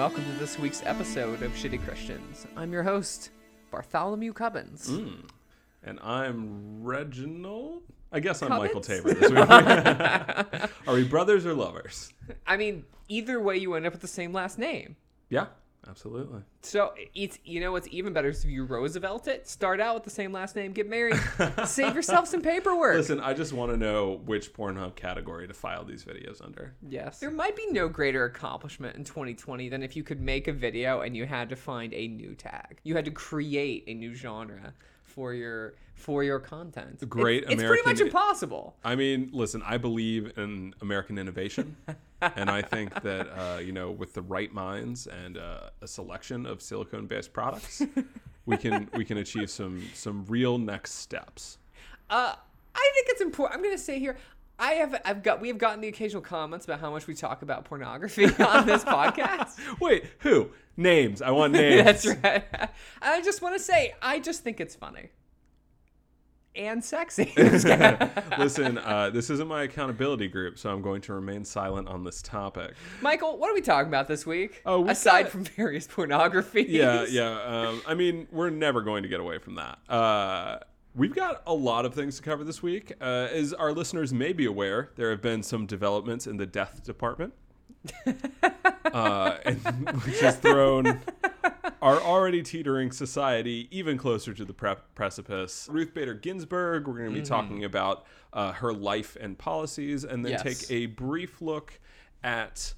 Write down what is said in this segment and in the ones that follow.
welcome to this week's episode of Shitty Christians. I'm your host, Bartholomew Cubbins. Mm. And I'm Reginald. I guess I'm Michael Tabor this week. Are we brothers or lovers? I mean, either way, you end up with the same last name. Yeah, absolutely. So it's you know what's even better is if you Roosevelt it, start out with the same last name, get married, save yourself some paperwork. Listen, I just want to know which Pornhub category to file these videos under. Yes. There might be no greater accomplishment in 2020 than if you could make a video and you had to find a new tag. You had to create a new genre for your for your content. Great It's, it's pretty much impossible. I mean, listen, I believe in American innovation. and I think that, uh, you know, with the right minds and uh, a selection of silicone based products, we can we can achieve some some real next steps. Uh, I think it's important. I'm going to say here, I have, I've got, we have gotten the occasional comments about how much we talk about pornography on this podcast. Wait, who? Names. I want names. That's right. I just want to say, I just think it's funny and sexy. Listen, uh, this isn't my accountability group, so I'm going to remain silent on this topic. Michael, what are we talking about this week? Oh, we aside got- from various pornography. Yeah, yeah. Um, I mean, we're never going to get away from that. Uh, we've got a lot of things to cover this week. Uh, as our listeners may be aware, there have been some developments in the death department, uh, and, which has thrown our already teetering society even closer to the pre- precipice. Ruth Bader Ginsburg, we're going to be talking about uh, her life and policies, and then Yes. take a brief look at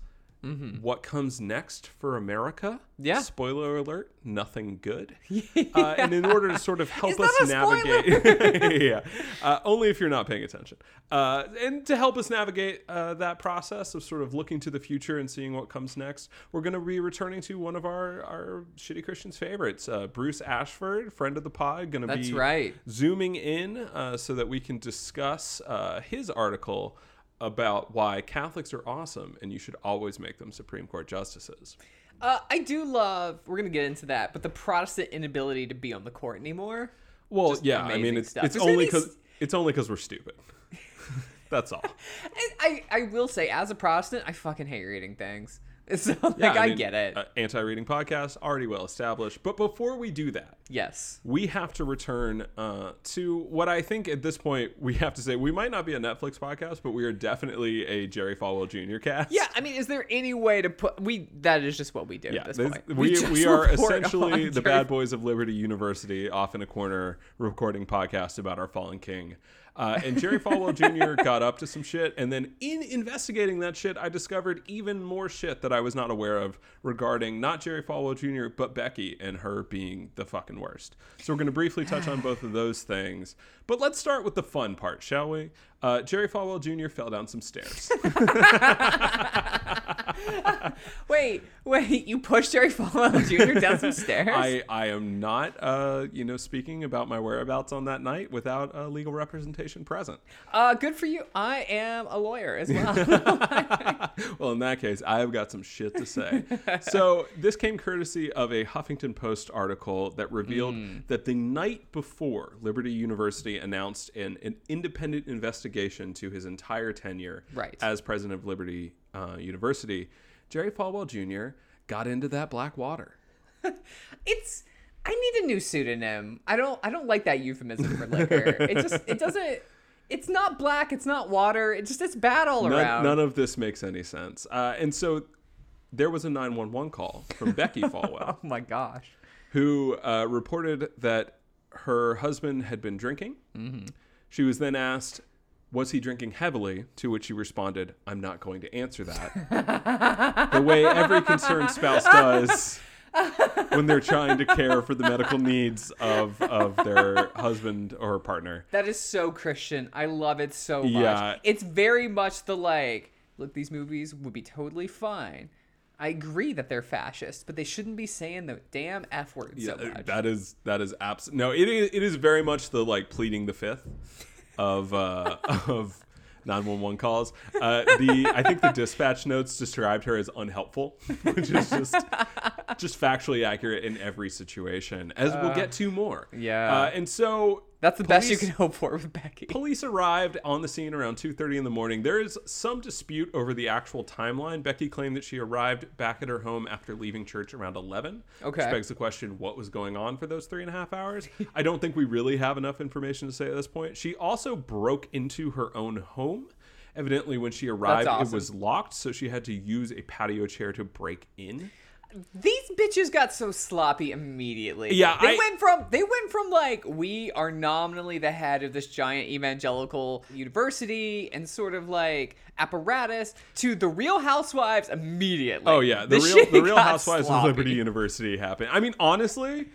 what comes next for America. Yeah. Spoiler alert: nothing good. Uh, and in order to sort of help us that a spoiler? navigate, yeah, uh, only if you're not paying attention. Uh, and to help us navigate uh, that process of sort of looking to the future and seeing what comes next, we're going to be returning to one of our our shitty Christians favorites, uh, Bruce Ashford, friend of the pod, going to be right. zooming in uh, so that we can discuss uh, his article about why Catholics are awesome and you should always make them Supreme Court justices. Uh, I do love, we're going to get into that, but the Protestant inability to be on the court anymore. Well, Just yeah, I mean it's stuff. it's There's only because it's only because we're stupid. That's all. And I, I will say, as a Protestant, I fucking hate reading things. So, like, Yeah, I, mean, get it. Uh, anti-reading podcast already well established, but before we do that, yes. we have to return uh, to what I think at this point we have to say. We might not be a Netflix podcast, but we are definitely a Jerry Falwell Jr. cast. Yeah, I mean, is there any way to put we? That is just what we do Yeah, at this we, just we are essentially the Jerry- bad boys of Liberty University off in a corner recording podcasts about our fallen king. Uh, and Jerry Falwell Jr. got up to some shit, and then in investigating that shit, I discovered even more shit that I was not aware of regarding not Jerry Falwell Jr. but Becky and her being the fucking worst. So we're going to briefly touch on both of those things, but let's start with the fun part, shall we? Uh, Jerry Falwell Jr. fell down some stairs. Wait, wait, you pushed Jerry Falwell Jr. down some stairs? I, I am not, uh, you know, speaking about my whereabouts on that night without uh, legal representation present. Uh, good for you. I am a lawyer as well. well, in that case, I've got some shit to say. so this came courtesy of a Huffington Post article that revealed that the night before Liberty University announced an, an independent investigation to his entire tenure Right. as president of Liberty uh, University, Jerry Falwell Jr. got into that black water. it's. I need a new pseudonym. I don't. I don't like that euphemism for liquor. it just. It doesn't. It's not black. It's not water. It just. It's bad all None, around. none of this makes any sense. Uh, and so there was a 911 call from Becky Falwell, oh my gosh. who uh, reported that her husband had been drinking. She was then asked, Was he drinking heavily? To which he responded, I'm not going to answer that. the way every concerned spouse does when they're trying to care for the medical needs of, of their husband or partner. That is so Christian. I love it so much. Yeah. It's very much the like, look, these movies would be totally fine. I agree that they're fascist, but they shouldn't be saying the damn F word so Yeah, much. that is that is abs. No, it is it is very much the like pleading the fifth of uh, of 911 calls. Uh, the I think the dispatch notes described her as unhelpful, which is just just factually accurate in every situation, as we'll get to more. yeah. Uh, and so That's the best you can hope for with Becky. Police arrived on the scene around 2:30 in the morning. There is some dispute over the actual timeline. Becky claimed that she arrived back at her home after leaving church around 11. Okay. Which begs the question, what was going on for those three and a half hours? I don't think we really have enough information to say at this point. She also broke into her own home. Evidently, when she arrived, awesome. it was locked, so she had to use a patio chair to break in. These bitches got so sloppy immediately. Yeah, they I- went from they went from like we are nominally the head of this giant evangelical university and sort of like apparatus to the Real Housewives immediately. Oh yeah, the, real the Real Housewives sloppy. of Liberty University happened. I mean, honestly,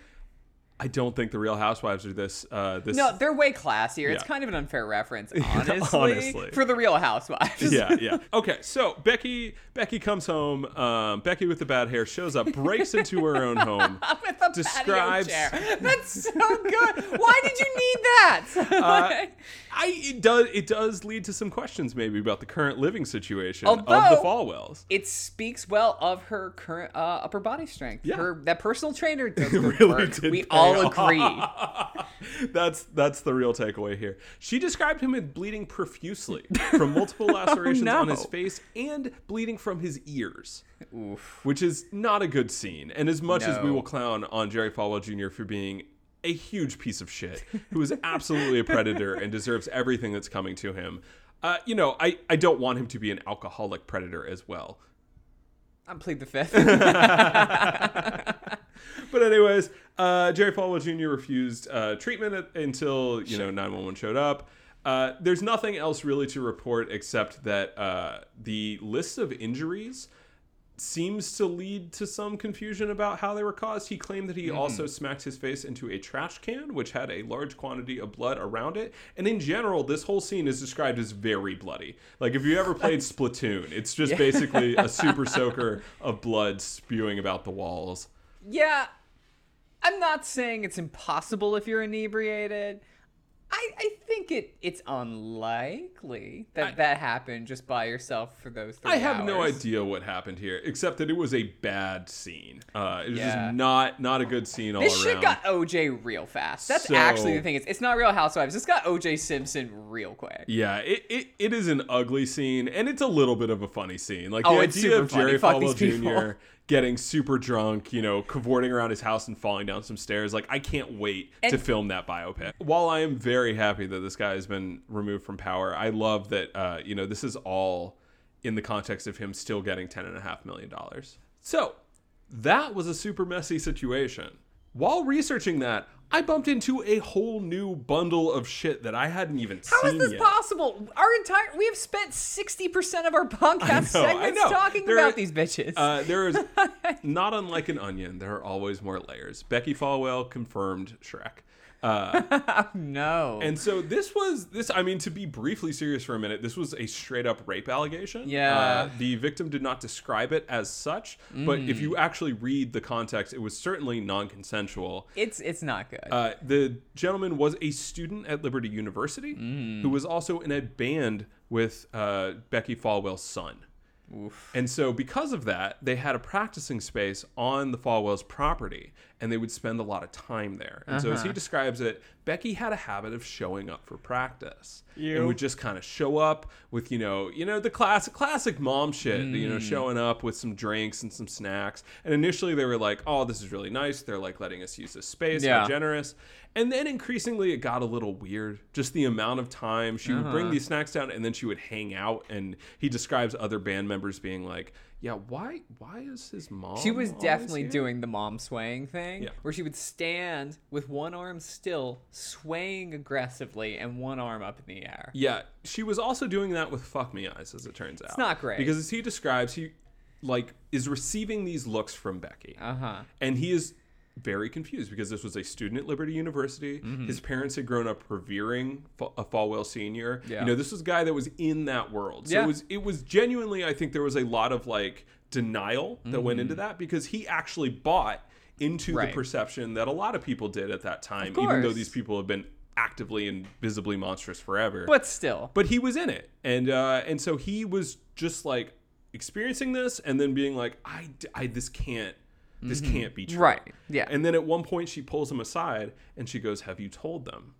I don't think the Real Housewives are this. Uh, this. No, they're way classier. It's kind of an unfair reference, honestly, Honestly. for the Real Housewives. yeah, yeah. Okay, so Becky Becky comes home. Um, Becky with the bad hair shows up, breaks into her own home. With a Describes- patio chair. That's so good. Why did you need that? Uh, I it does it does lead to some questions maybe about the current living situation of the Although- Falwells. it speaks well of her current uh, upper body strength. Yeah. Her that personal trainer does really work. did We pay all agree. that's that's the real takeaway here. She described him as bleeding profusely from multiple lacerations on his Oh, face and bleeding from his ears. Oof. which is not a good scene. And as much as we will clown on Jerry Falwell Jr. for being a huge piece of shit, who is absolutely a predator and deserves everything that's coming to him, uh, you know, I, I don't want him to be an alcoholic predator as well. I'm plead the fifth. But anyways, uh, Jerry Falwell Jr. refused uh, treatment at, until you know 911 showed up. Uh, there's nothing else really to report except that uh, the list of injuries seems to lead to some confusion about how they were caused. He claimed that he also smacked his face into a trash can, which had a large quantity of blood around it. And in general, this whole scene is described as very bloody. Like if you ever played Splatoon, it's just basically a super soaker of blood spewing about the walls. yeah, I'm not saying it's impossible if you're inebriated. I, I think it it's unlikely that I- that happened just by yourself for those three I have no idea what happened here, except that it was a bad scene. Uh, it was Yeah. just not not a good scene all This around. shit got OJ real fast. That's So- actually the thing. It's, it's not Real Housewives. This got OJ Simpson real quick. yeah, it, it, it is an ugly scene, and it's a little bit of a funny scene. Like the Oh, it's idea super of Jerry Falwell. Jr. getting super drunk, you know, cavorting around his house and falling down some stairs. Like I can't wait to film that biopic. While I am very happy that this guy has been removed from power, I love that uh, you know this is all in the context of him still getting ten and a half million dollars. So that was a super messy situation. While researching that, I bumped into a whole new bundle of shit that I hadn't even How seen How is this yet. possible? Our entire we have spent sixty percent of our podcast know, segments talking There about are- these bitches. Uh, there is not unlike an onion. There are always more layers. Becky Falwell confirmed Shrek. Uh, no. and so this was this. I mean, to be briefly serious for a minute, this was a straight up rape allegation. Yeah. Uh, the victim did not describe it as such, but if Mm. you actually read the context, it was certainly non-consensual. it's it's not good. Uh, the gentleman was a student at Liberty University Mm. who was also in a band with uh, Becky Falwell's son. Oof. And so, because of that, they had a practicing space on the Falwell's property, and they would spend a lot of time there. And so, as Uh-huh. he describes it, Becky had a habit of showing up for practice, You. and would just kind of show up with you know, you know, the classic, classic mom shit. You Mm. know, showing up with some drinks and some snacks. And initially, they were like, "Oh, this is really nice." They're like letting us use this space. Yeah. How generous. And then increasingly, it got a little weird. Just the amount of time she would bring Uh-huh. these snacks down, and then she would hang out. And he describes other band members being like, "Yeah, why? Why is his mom?" She was definitely here?" doing the mom swaying thing, Yeah. where she would stand with one arm still, swaying aggressively, and one arm up in the air. Yeah, she was also doing that with fuck me eyes, as it turns out. It's not great. because as he describes, he like is receiving these looks from Becky. Uh huh. and he is very confused because this was a student at Liberty University. Mm-hmm. His parents had grown up revering a Falwell senior. Yeah. You know, this was a guy that was in that world. So Yeah. it was it was genuinely I think there was a lot of like denial that went into that because he actually bought into Mm-hmm. Right. the perception that a lot of people did at that time even though these people have been actively and visibly monstrous forever But still, but he was in it and uh and so he was just like experiencing this and then being like i, I this can't this mm-hmm. can't be true. Right. Yeah. And then at one point she pulls him aside and she goes, Have you told them?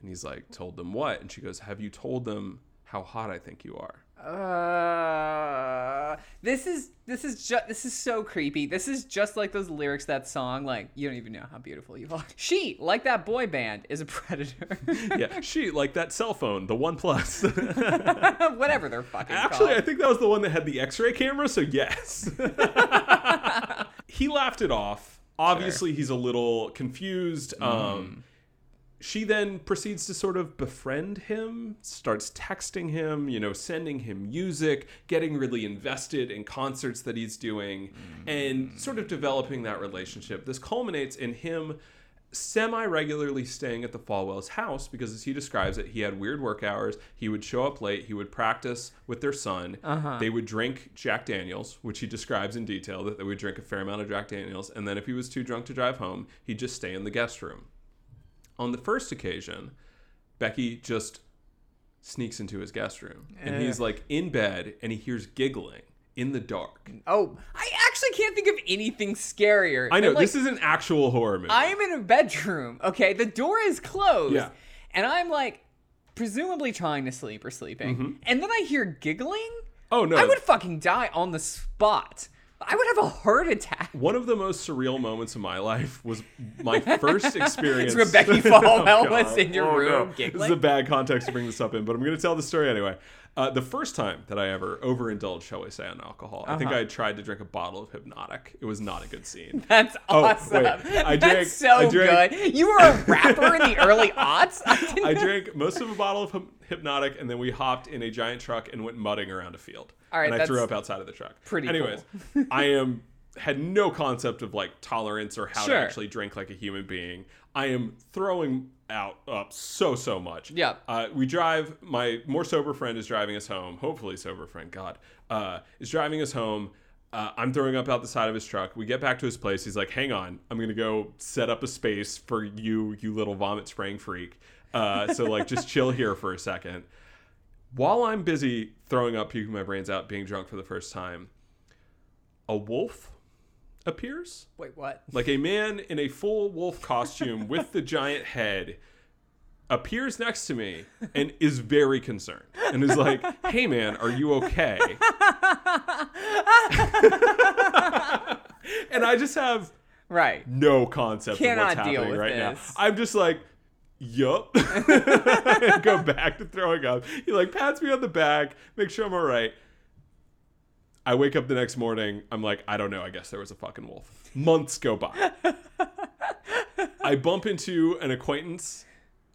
And he's like, Told them what? And she goes, Have you told them how hot I think you are? Uh, this is this is just this is so creepy. This is just like those lyrics that song. Like you don't even know how beautiful you are. She, like that boy band, is a predator. yeah, she, like that cell phone, the OnePlus. Whatever they're fucking. Actually, I think that was the one that had the x ray camera, so yes. he laughed it off. Obviously, he's a little confused. Mm-hmm. Um, she then proceeds to sort of befriend him, starts texting him, you know, sending him music, getting really invested in concerts that he's doing, and sort of developing that relationship. This culminates in him semi regularly staying at the Falwell's house because, as he describes it, he had weird work hours. He would show up late. He would practice with their son. Uh-huh. They would drink Jack Daniels, which he describes in detail that they would drink a fair amount of Jack Daniels. And then, if he was too drunk to drive home, he'd just stay in the guest room. On the first occasion, Becky just sneaks into his guest room and eh. he's like in bed and he hears giggling in the dark. Oh, I actually can't think of anything scarier. I know like, this is an actual horror movie. I am in a bedroom. Okay, the door is closed. Yeah. And I'm like, presumably trying to sleep or sleeping, mm-hmm. and then I hear giggling. oh no! I would fucking die on the spot. I would have a heart attack. One of the most surreal moments of my life was my first experience. It's when Becky Oh, was God. in your Oh, room no. This is giggling. a bad context to bring this up in, but I'm going to tell the story anyway. Uh, the first time that I ever overindulged, shall we say, on alcohol, I think Uh-huh. I tried to drink a bottle of Hpnotiq. It was not a good scene. That's awesome. Oh, awesome. wait. I That's drank- so I drank- good. You were a rapper in the early aughts. I didn't I drank most of a bottle of Hpnotiq, and then we hopped in a giant truck and went mudding around a field. All right, and I threw up outside of the truck. pretty Anyways, I am had no concept of like tolerance or how Sure. to actually drink like a human being. I am throwing out up so so much. Yeah. Uh, we drive. My more sober friend is driving us home. Hopefully, sober friend. God, uh, is driving us home. Uh, I'm throwing up out the side of his truck. We get back to his place. He's like, "Hang on, I'm gonna go set up a space for you, you little vomit spraying freak. Uh, so like, just chill here for a second. While I'm busy throwing up, puking my brains out, being drunk for the first time, a wolf appears Wait, what? like a man in a full wolf costume with the giant head appears next to me and is very concerned and is like hey man are you okay and i just have Right. no concept Cannot of what's deal happening with right now this. i'm just like yup go back to throwing up he like pats me on the back make sure i'm all right I wake up the next morning. I'm like, I don't know. I guess there was a fucking wolf. Months go by. I bump into an acquaintance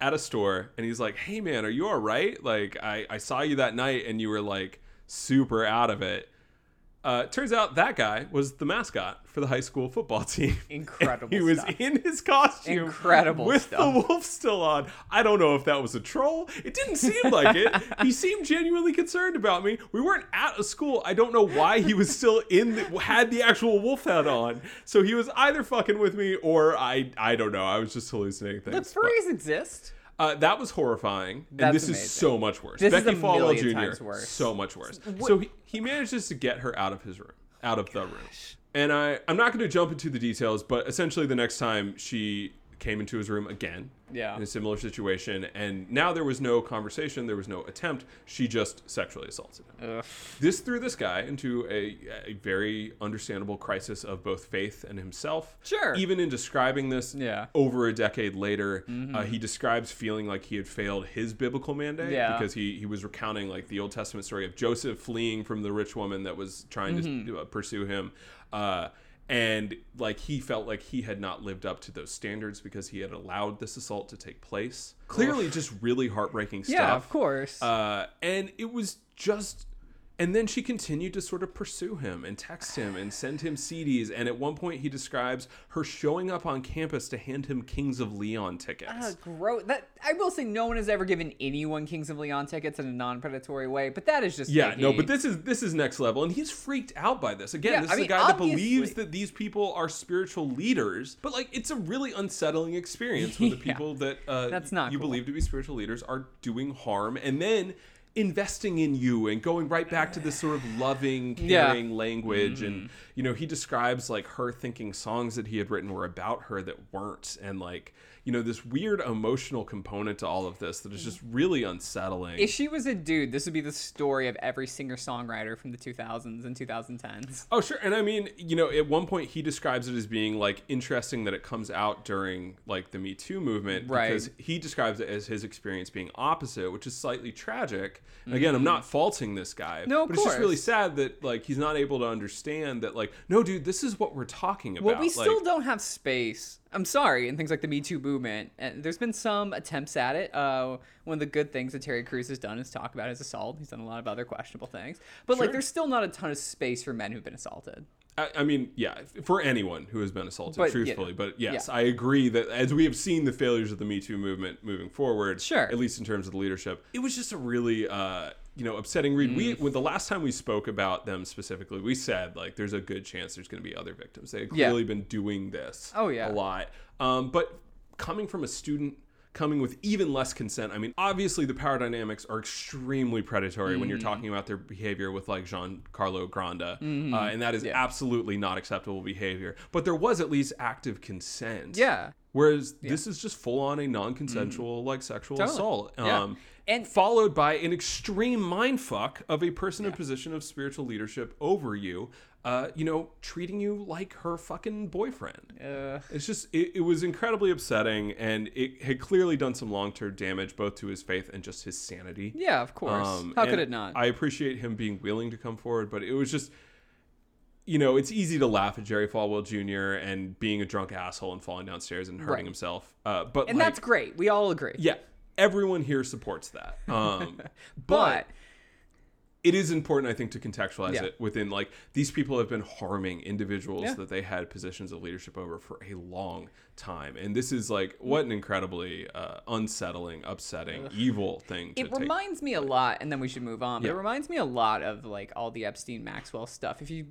at a store, and he's like, Hey, man, are you all right? Like, I, I saw you that night, and you were like super out of it. Uh, turns out that guy was the mascot for the high school football team. Incredible he was stuff. in his costume, Incredible with stuff. the wolf still on. I don't know if that was a troll. It didn't seem like it. he seemed genuinely concerned about me. We weren't at a school. I don't know why he was still in the, had the actual wolf head on. So he was either fucking with me or I I don't know. I was just hallucinating things. But, furries exist. Uh, that was horrifying, and That's this amazing. is so much worse. This is Becky a Falwell Jr. times worse. So much worse. So he, he manages to get her out of his room, out of the room. And I I'm not going to jump into the details, but essentially the next time she came into his room again Yeah. in a similar situation, and now there was no conversation, there was no attempt. She just sexually assaulted him. Ugh. This threw this guy into a, a very understandable crisis of both faith and himself. Sure. Even in describing this Yeah. over a decade later, uh, he describes feeling like he had failed his biblical mandate Yeah. because he, he was recounting like the Old Testament story of Joseph fleeing from the rich woman that was trying Mm-hmm. to uh, pursue him. Uh, and like he felt like he had not lived up to those standards because he had allowed this assault to take place. Clearly, just really heartbreaking stuff. Yeah, of course. Uh, and it was just. And then she continued to sort of pursue him and text him and send him CDs. And at one point, he describes her showing up on campus to hand him Kings of Leon tickets. Uh, gross. That I will say, no one has ever given anyone Kings of Leon tickets in a non-predatory way, but that is just yeah, no, but this is this is next level, and he's freaked out by this. Again, Yeah, this I is mean, a guy that believes that these people are spiritual leaders, but like it's a really unsettling experience when the Yeah. people that uh, That's not you cool. believe to be spiritual leaders are doing harm, and then investing in you and going right back to this sort of loving, Yeah. Mm-hmm. caring language. And you know, he describes like her thinking songs that he had written were about her that weren't, and like you know this weird emotional component to all of this that is just really unsettling. If she was a dude, this would be the story of every singer songwriter from the 2000s and 2010s. Oh, sure. And I mean, you know, at one point he describes it as being like interesting that it comes out during like the Me Too movement Right. because he describes it as his experience being opposite, which is slightly tragic. And again, I'm not faulting this guy. Mm-hmm. No, but it's just really sad that like he's not able to understand that like, no, dude, this is what we're talking about. Well, we Like, still don't have space. I'm sorry, and things like the Me Too movement, and there's been some attempts at it. Uh, one of the good things that Terry Crews has done is talk about his assault. He's done a lot of other questionable things, but like, there's still not a ton of space for men who've been assaulted. I, I mean, yeah, for anyone who has been assaulted, But, truthfully. know, but yes, yeah. I agree that as we have seen the failures of the Me Too movement moving forward, Sure. at least in terms of the leadership, it was just a really, uh, you know, upsetting read. Mm. We, when the last time we spoke about them specifically, we said like, there's a good chance there's going to be other victims. They had Yeah. clearly been doing this, Oh, yeah. a lot. Um, but coming from a student. Coming with even less consent. I mean, obviously the power dynamics are extremely predatory when you're Mm. talking about their behavior with like Giancarlo Granda, uh, and that is Mm-hmm. Yeah. absolutely not acceptable behavior. But there was at least active consent. Yeah, Whereas this is just full on a non consensual like sexual Totally. assault. Yeah. And- followed by an extreme mindfuck of a person in a position of spiritual leadership over you, uh, you know, treating you like her fucking boyfriend. uh, It's just it, it was incredibly upsetting and it had clearly done some long term damage both to his faith and just his sanity. yeah, of course. Um, How could it not? I appreciate him being willing to come forward, but it was just, you know, it's easy to laugh at Jerry Falwell Jr. and being a drunk asshole and falling downstairs and hurting Right. himself. Uh, but and like, that's great. We all agree. yeah, everyone here supports that. Um, but it is important, I think, to contextualize Yeah. it within like these people have been harming individuals Yeah. that they had positions of leadership over for a long time, and this is like what an incredibly uh, unsettling, upsetting, evil thing. To it take. reminds me a lot, and then we should move on. But Yeah. it reminds me a lot of like all the Epstein Maxwell stuff. If you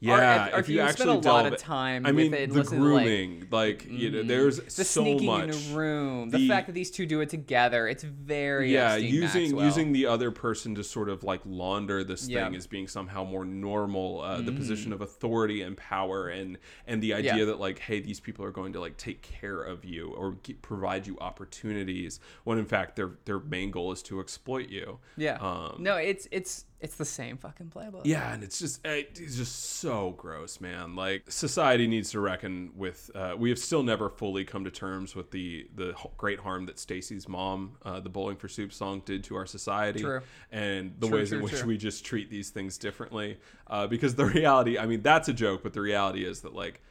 Yeah, or if, you, spend a lot of time I mean, with it, the to, like, grooming, like, you know, there's the so sneaking much. in a room, the, The- fact that these two do it together, it's very yeah, Epstein using Maxwell. using the other person to sort of like launder this Yeah. thing as being somehow more normal, uh, the position of authority and power, and and the idea Yeah. that like, hey, these people are going to like take care of you or g provide you opportunities, when in fact their their main goal is to exploit you. yeah. Um, no, it's it's it's the same fucking playbook. Yeah, and it's just eh, it's just so gross, man. Like society needs to reckon with. Uh, we have still never fully come to terms with the the great harm that Stacy's mom, uh, the Bowling for Soup song, did to our society, True. and the True, ways in which true. we just treat these things differently. Uh, because the reality, I mean, that's a joke, but the reality is that like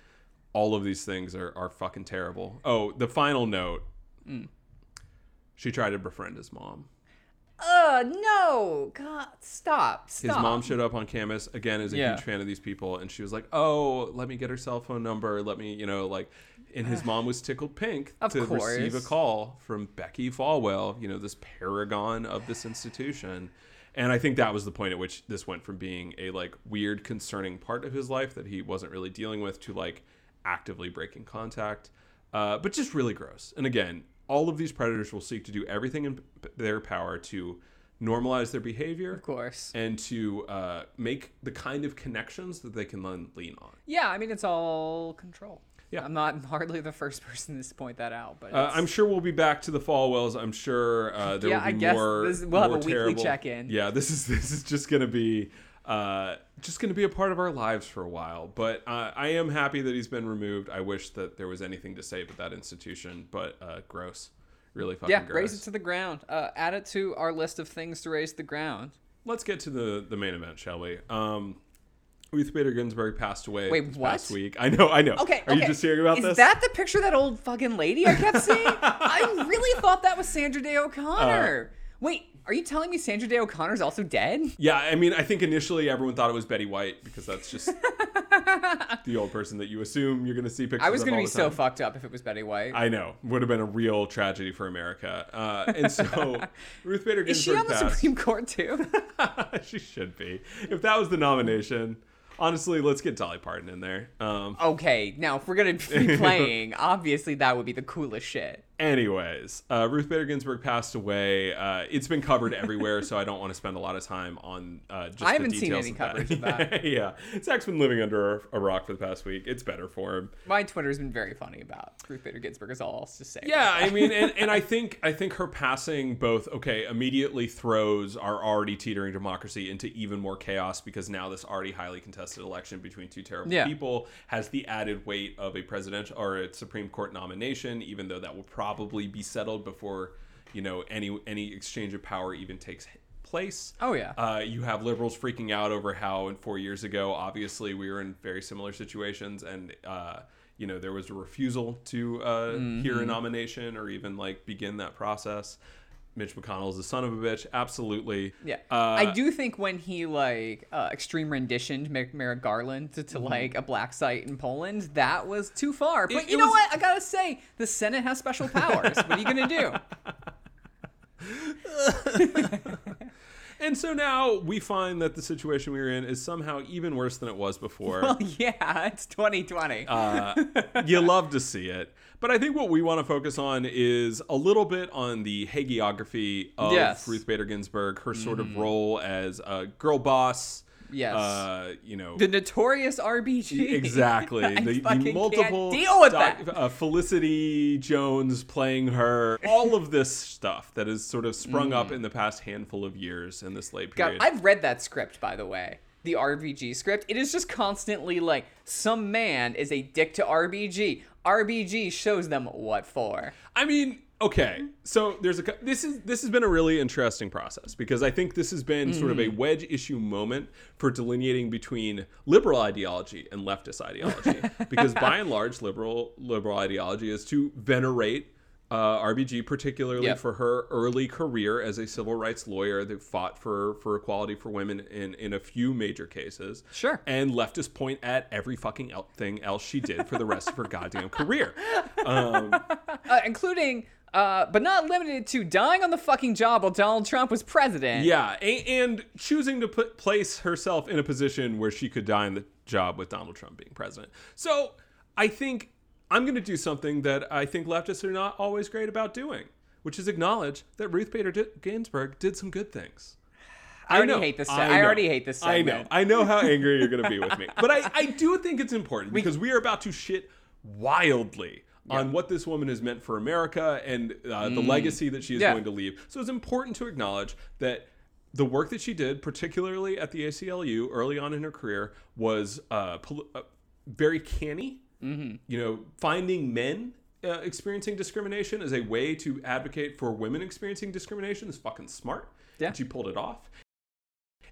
all of these things are are fucking terrible. Oh, the final note. Mm. She tried to befriend his mom. Uh no, God, stop, stop. His mom showed up on campus again as a Yeah. huge fan of these people, and she was like, "Oh, let me get her cell phone number. Let me, you know, like." And his mom was tickled pink Of to receive a call from Becky Falwell, you know, this paragon of this institution. And I think that was the point at which this went from being a like weird, concerning part of his life that he wasn't really dealing with to like actively breaking contact, uh, but just really gross. And again, all of these predators will seek to do everything in their power to normalize their behavior Of course. and to uh, make the kind of connections that they can then lean on. Yeah, I mean it's all control. Yeah. I'm not hardly the first person to point that out, but Uh, I'm sure we'll be back to the Falwells. I'm sure uh, there Yeah, will be I guess more. this- we'll have more a weekly check-in. Yeah, this is this is just gonna be uh, just gonna be a part of our lives for a while. But uh, I am happy that he's been removed. I wish that there was anything to say about that institution, but uh, gross, really fucking yeah, gross. raze it to the ground. Uh, add it to our list of things to raze the ground. Let's get to the the main event, shall we? Um, Ruth Bader Ginsburg passed away Wait, this what? past week. I know, I know. Okay, Are you just hearing about Is this? Is that the picture of that old fucking lady I kept seeing? I really thought that was Sandra Day O'Connor. Wait, are you telling me Sandra Day O'Connor's also dead? Yeah, I mean, I think initially everyone thought it was Betty White because that's just the old person that you assume you're going to see pictures of. I was gonna be so fucked up if it was Betty White. I know. Would have been a real tragedy for America. Uh, and so Ruth Bader Ginsburg Is she on the. Supreme Court too? she should be. If that was the nomination, honestly, let's get Dolly Parton in there. Um, okay, now if we're gonna be playing, obviously that would be the coolest shit. Anyways, uh, Ruth Bader Ginsburg passed away. Uh, it's been covered everywhere, so I don't want to spend a lot of time on uh, just. I the haven't seen any of that. coverage of that. yeah, Zach's been living under a rock for the past week. It's better for him. My Twitter's been very funny about Ruth Bader Ginsburg. Is all else to say. Yeah, I mean, and, and I think I think her passing both okay immediately throws our already teetering democracy into even more chaos because now this already highly contested election between two terrible Yeah. people has the added weight of a presidential or a Supreme Court nomination, even though that will probably be settled before you know any any exchange of power even takes place. Oh, yeah. Uh, you have liberals freaking out over how in four years ago, obviously, we were in very similar situations, and uh, you know there was a refusal to uh, hear Mm-hmm. a nomination or even like begin that process. Mitch McConnell is a son of a bitch, absolutely. Yeah, Uh, I do think when he like uh, extreme renditioned Mer- Merrick Garland to, to like a black site in Poland, that was too far. But Mm-hmm. It- you it know was- what? I gotta say, the Senate has special powers. what are you gonna do? And so now we find that the situation we were in is somehow even worse than it was before. Well, yeah, it's 2020. Uh, you love to see it. But I think what we want to focus on is a little bit on the hagiography of Yes. Ruth Bader Ginsburg, her sort of role as a girl boss. Yes. Uh, you know, the notorious RBG. exactly. The, the multiple deal with doc- that. Uh, Felicity Jones playing her. All of this stuff that has sort of sprung up in the past handful of years in this late Mm. God, period. I've read that script, by the way. The RBG script. It is just constantly like some man is a dick to RBG. RBG shows them what for. I mean, okay. So there's a this is this has been a really interesting process because I think this has been sort of a mm-hmm. wedge issue moment for delineating between liberal ideology and leftist ideology because by and large liberal liberal ideology is to venerate uh, RBG particularly Yep. for her early career as a civil rights lawyer that fought for for equality for women in in a few major cases. Sure. And leftists point at every fucking el- thing else she did for the rest of her goddamn career. Um, Uh, including, uh, but not limited to dying on the fucking job while Donald Trump was president. Yeah, a- and choosing to put place herself in a position where she could die in the job with Donald Trump being president. So I think I'm going to do something that I think leftists are not always great about doing, which is acknowledge that Ruth Bader Ginsburg did some good things. I already know, hate this. I I, already hate this. I know. I know how angry you're going to be with me. But I, I do think it's important because we are about to shit wildly on what this woman has meant for America and uh, the legacy that she is Mm. Yeah. going to leave. So it's important to acknowledge that the work that she did, particularly at the ACLU early on in her career, was uh, pol- uh, very canny. Mm-hmm. You know, finding men uh, experiencing discrimination as a way to advocate for women experiencing discrimination is fucking smart. Yeah. And she pulled it off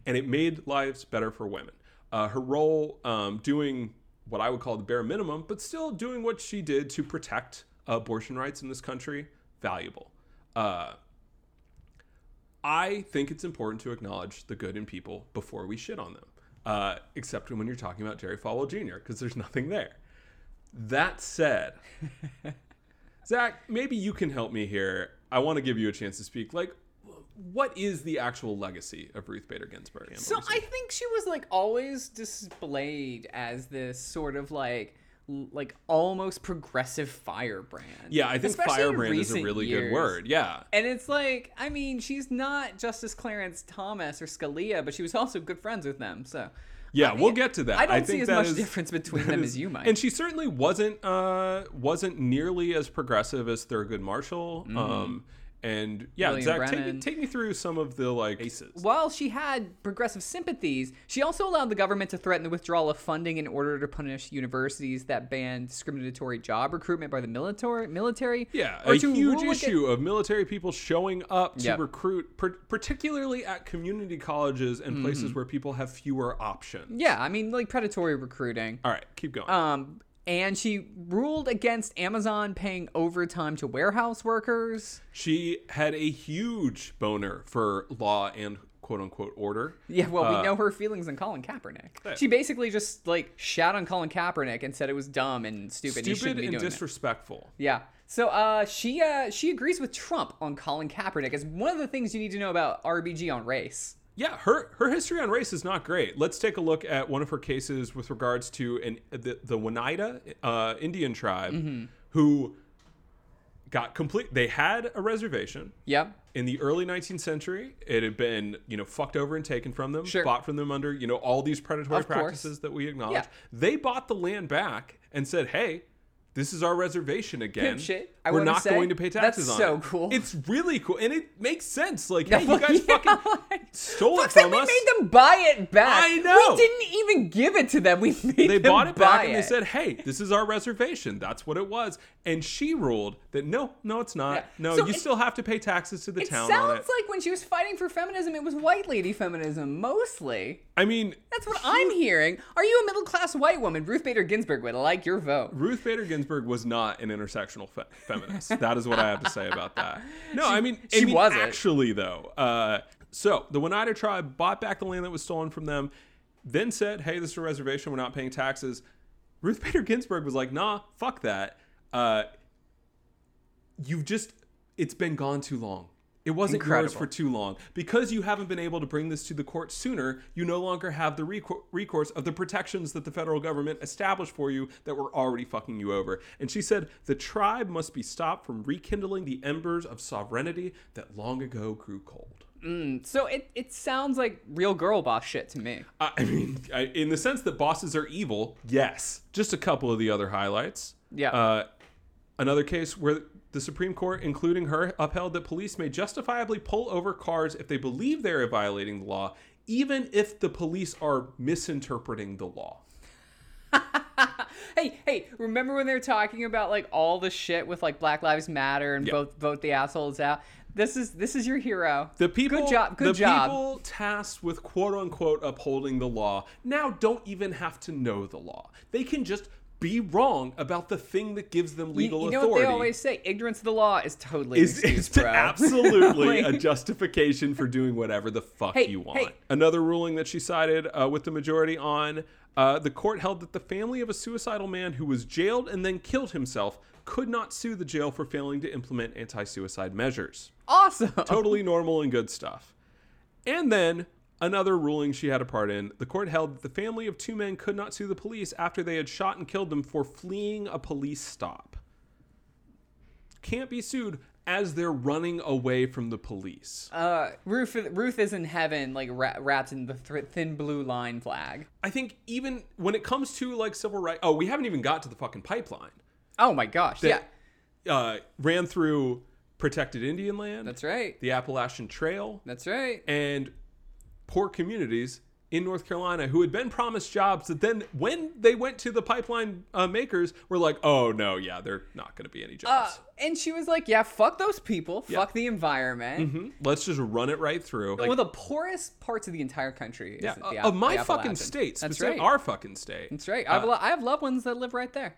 and it made lives better for women. Uh, her role um, doing what I would call the bare minimum, but still doing what she did to protect abortion rights in this country, valuable. Uh, I think it's important to acknowledge the good in people before we shit on them, uh, except when you're talking about Jerry Falwell Jr., because there's nothing there. That said, Zach, maybe you can help me here. I want to give you a chance to speak. Like, what is the actual legacy of Ruth Bader Ginsburg? So I think she was like always displayed as this sort of like like almost progressive firebrand. yeah, I think Especially firebrand is a really years. good word. Yeah. And it's like, I mean, she's not Justice Clarence Thomas or Scalia, but she was also good friends with them. So Yeah, I we'll get to that. I don't think see as much is- difference between them is- as you might. And she certainly wasn't uh, wasn't nearly as progressive as Thurgood Marshall. Um, and yeah. William Zach, take me, take me through some of the like aces. While she had progressive sympathies, she also allowed the government to threaten the withdrawal of funding in order to punish universities that banned discriminatory job recruitment by the military. Military, Yeah, or a huge rule aga- issue of military people showing up to Yep. recruit, per- particularly at community colleges and Mm-hmm. places where people have fewer options. Yeah, I mean, like predatory recruiting. All right, keep going. Um, and she ruled against Amazon paying overtime to warehouse workers. she had a huge boner for law and quote unquote order. Yeah, well, Uh, we know her feelings on Colin Kaepernick. She basically just like shat on Colin Kaepernick and said it was dumb and stupid. and he Stupid shouldn't be and doing it. disrespectful. Yeah. So uh, she uh, she agrees with Trump on Colin Kaepernick as one of the things you need to know about RBG on race. Yeah, her her history on race is not great. Let's take a look at one of her cases with regards to an the, the Oneida uh, Indian tribe Mm-hmm. who got complete. They had a reservation. Yep. in the early 19th century, it had been, you know, fucked over and taken from them, Sure. bought from them under, you know, all these predatory Of course. practices that we acknowledge. Yeah. They bought the land back and said, "Hey, this is our reservation again. Pimp shit, I We're not say. going to pay That's taxes on it. That's so it." cool. It's really cool, and it makes sense. Like, hey, you guys Yeah, fucking like- stole it from we us. made them buy it back. I know. We didn't even give it to them. We made they bought it back and they said, "Hey, this is our reservation. That's what it was." And she ruled that no, no, it's not. Yeah. No, So you it- still have to pay taxes to the town. It sounds on it. like when she was fighting for feminism, it was white lady feminism mostly. I mean, That's what I'm hearing. Are you a middle class white woman? Ruth Bader Ginsburg would like your vote. Ruth Bader Ginsburg was not an intersectional fe- feminist. that is what I have to say about that. No, I mean, I she mean, wasn't. actually though. Uh, so the Oneida tribe bought back the land that was stolen from them, then said, "Hey, this is a reservation. We're not paying taxes." Ruth Bader Ginsburg was like, "Nah, fuck that. Uh, you've just it's been gone too long." It wasn't yours for too long. Because you haven't been able to bring this to the court sooner, you no longer have the recor- recourse of the protections that the federal government established for you that were already fucking you over. And she said, the tribe must be stopped from rekindling the embers of sovereignty that long ago grew cold. So it, it sounds like real girl boss shit to me. I I mean, I, in the sense that bosses are evil, yes. Just a couple of the other highlights. Yeah. Uh, another case where the Supreme Court, including her, upheld that police may justifiably pull over cars if they believe they are violating the law, even if the police are misinterpreting the law. Hey, hey, remember when they were talking about like all the shit with like Black Lives Matter and Yeah. vote vote the assholes out? This is this is your hero. The people, Good job. Good the job. people tasked with quote unquote upholding the law now don't even have to know the law. They can just be wrong about the thing that gives them You- legal you, know authority. what they always say? Ignorance of the law is totally is, excuse, is absolutely a justification for doing whatever the fuck Hey, you want. hey. Another ruling that she cited uh, with the majority on uh, the court held that the family of a suicidal man who was jailed and then killed himself could not sue the jail for failing to implement anti-suicide measures. awesome. Totally normal and good stuff. And then another ruling she had a part in the court held that the family of two men could not sue the police after they had shot and killed them for fleeing a police stop. Can't be sued as they're running away from the police. Uh, Ruth Ruth is in heaven, like ra- wrapped in the th- thin blue line flag. I think even when it comes to like civil rights, oh, we haven't even got to the fucking pipeline. Oh my gosh! yeah, Uh, ran through protected Indian land, that's right. the Appalachian Trail, That's right. and poor communities in North Carolina who had been promised jobs that then when they went to the pipeline uh, makers were like, oh no, yeah, they're not going to be any Uh, jobs. and she was like, "Yeah, fuck those people. Fuck the environment." Mhm. Let's just run it right through. Like, One of the poorest parts of the entire country. Is yeah, the, uh, of my fucking state, That's right. our fucking state. That's right. I have, a lot, I have loved ones that live right there.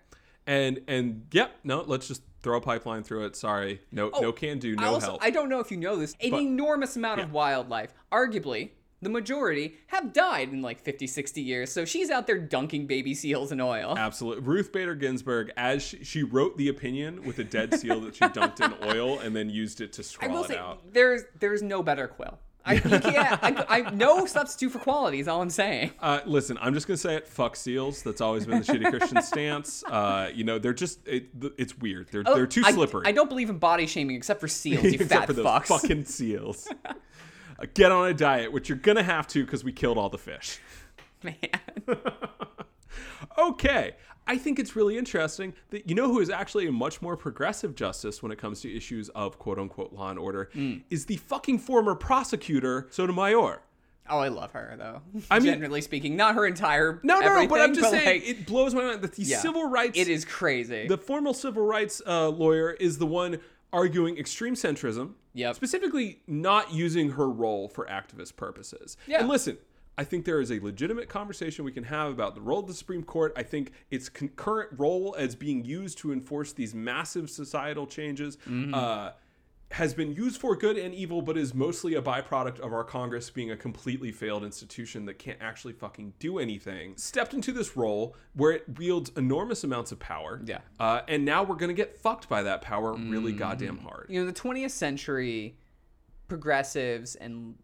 And and yep, no, let's just throw a pipeline through it. Sorry, no, no can do, Oh, I no also, help. I don't know if you know this. An But- enormous amount of wildlife, arguably the majority, have died in like 50, 60 years. So she's out there dunking baby seals in oil. Absolutely. Ruth Bader Ginsburg, as she, she wrote the opinion with a dead seal that she dunked in oil and then used it to I will it say, out. there's there's no better quill. I, you can't, I, I, no substitute for quality is all I'm saying. Uh, listen, I'm just gonna say it. Fuck seals. That's always been the shitty Christian stance. Uh, you know, they're just it, it's weird. They're they're too Oh, I- slippery. I, don't believe in body shaming except for seals, you Except fat for fucks. fucking seals. Uh, Get on a diet, which you're gonna have to because we killed all the fish. Man. Okay. I think it's really interesting that you know who is actually a much more progressive justice when it comes to issues of quote unquote law and order Mm. is the fucking former prosecutor Sotomayor. Oh, I love her though. I mean- generally speaking, not her entire No, no, no, but I'm just saying like, it blows my mind that the yeah. civil rights it is crazy. the formal civil rights uh, lawyer is the one arguing extreme centrism, Yep. specifically not using her role for activist purposes. Yeah. And listen, I think there is a legitimate conversation we can have about the role of the Supreme Court. I think its concurrent role as being used to enforce these massive societal changes Mm-hmm. uh, has been used for good and evil, but is mostly a byproduct of our Congress being a completely failed institution that can't actually fucking do anything. Stepped into this role where it wields enormous amounts of power. Yeah. Uh, and now we're going to get fucked by that power really goddamn hard. you know, the 20th century progressives and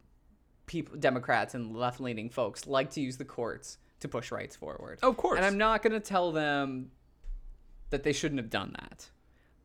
people, Democrats and left-leaning folks like to use the courts to push rights forward. Of course. And I'm not going to tell them that they shouldn't have done that.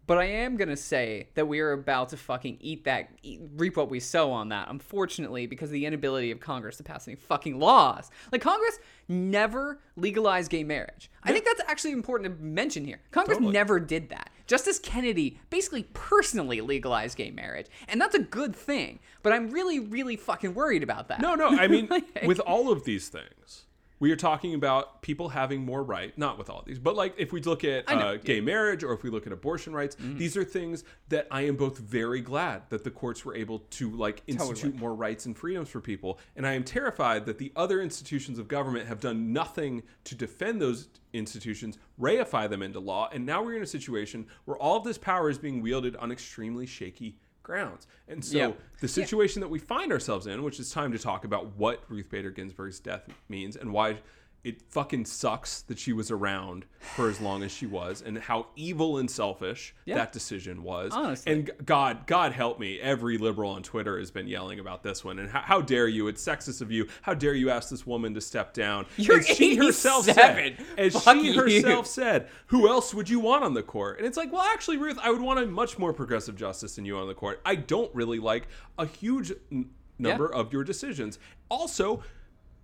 But I am gonna say that we are about to fucking eat that, eat, reap what we sow on that. Unfortunately, because of the inability of Congress to pass any fucking laws. Like Congress never legalized gay marriage. I think that's actually important to mention here. Congress Totally. never did that. Justice Kennedy basically personally legalized gay marriage, and that's a good thing. But I'm really, really fucking worried about that. No, no. I mean, Like- with all of these things, we are talking about people having more right. Not with all of these, but like if we look at know, uh, gay marriage or if we look at abortion rights, these are things that I am both very glad that the courts were able to like institute Totally. more rights and freedoms for people, and I am terrified that the other institutions of government have done nothing to defend those institutions, reify them into law, and now we're in a situation where all of this power is being wielded on extremely shaky grounds. And so Yeah. the situation that we find ourselves in, which is time to talk about what Ruth Bader Ginsburg's death means and why it fucking sucks that she was around for as long as she was and how evil and selfish Yeah. that decision was. Honestly. And God, God help me, every liberal on Twitter has been yelling about this one. And how, how dare you? It's sexist of you. How dare you ask this woman to step down? You're as she herself said, as Fuck she you. herself said, who else would you want on the court? And it's like, well, actually, Ruth, I would want a much more progressive justice than you on the court. I don't really like a huge n- number of your decisions. Also,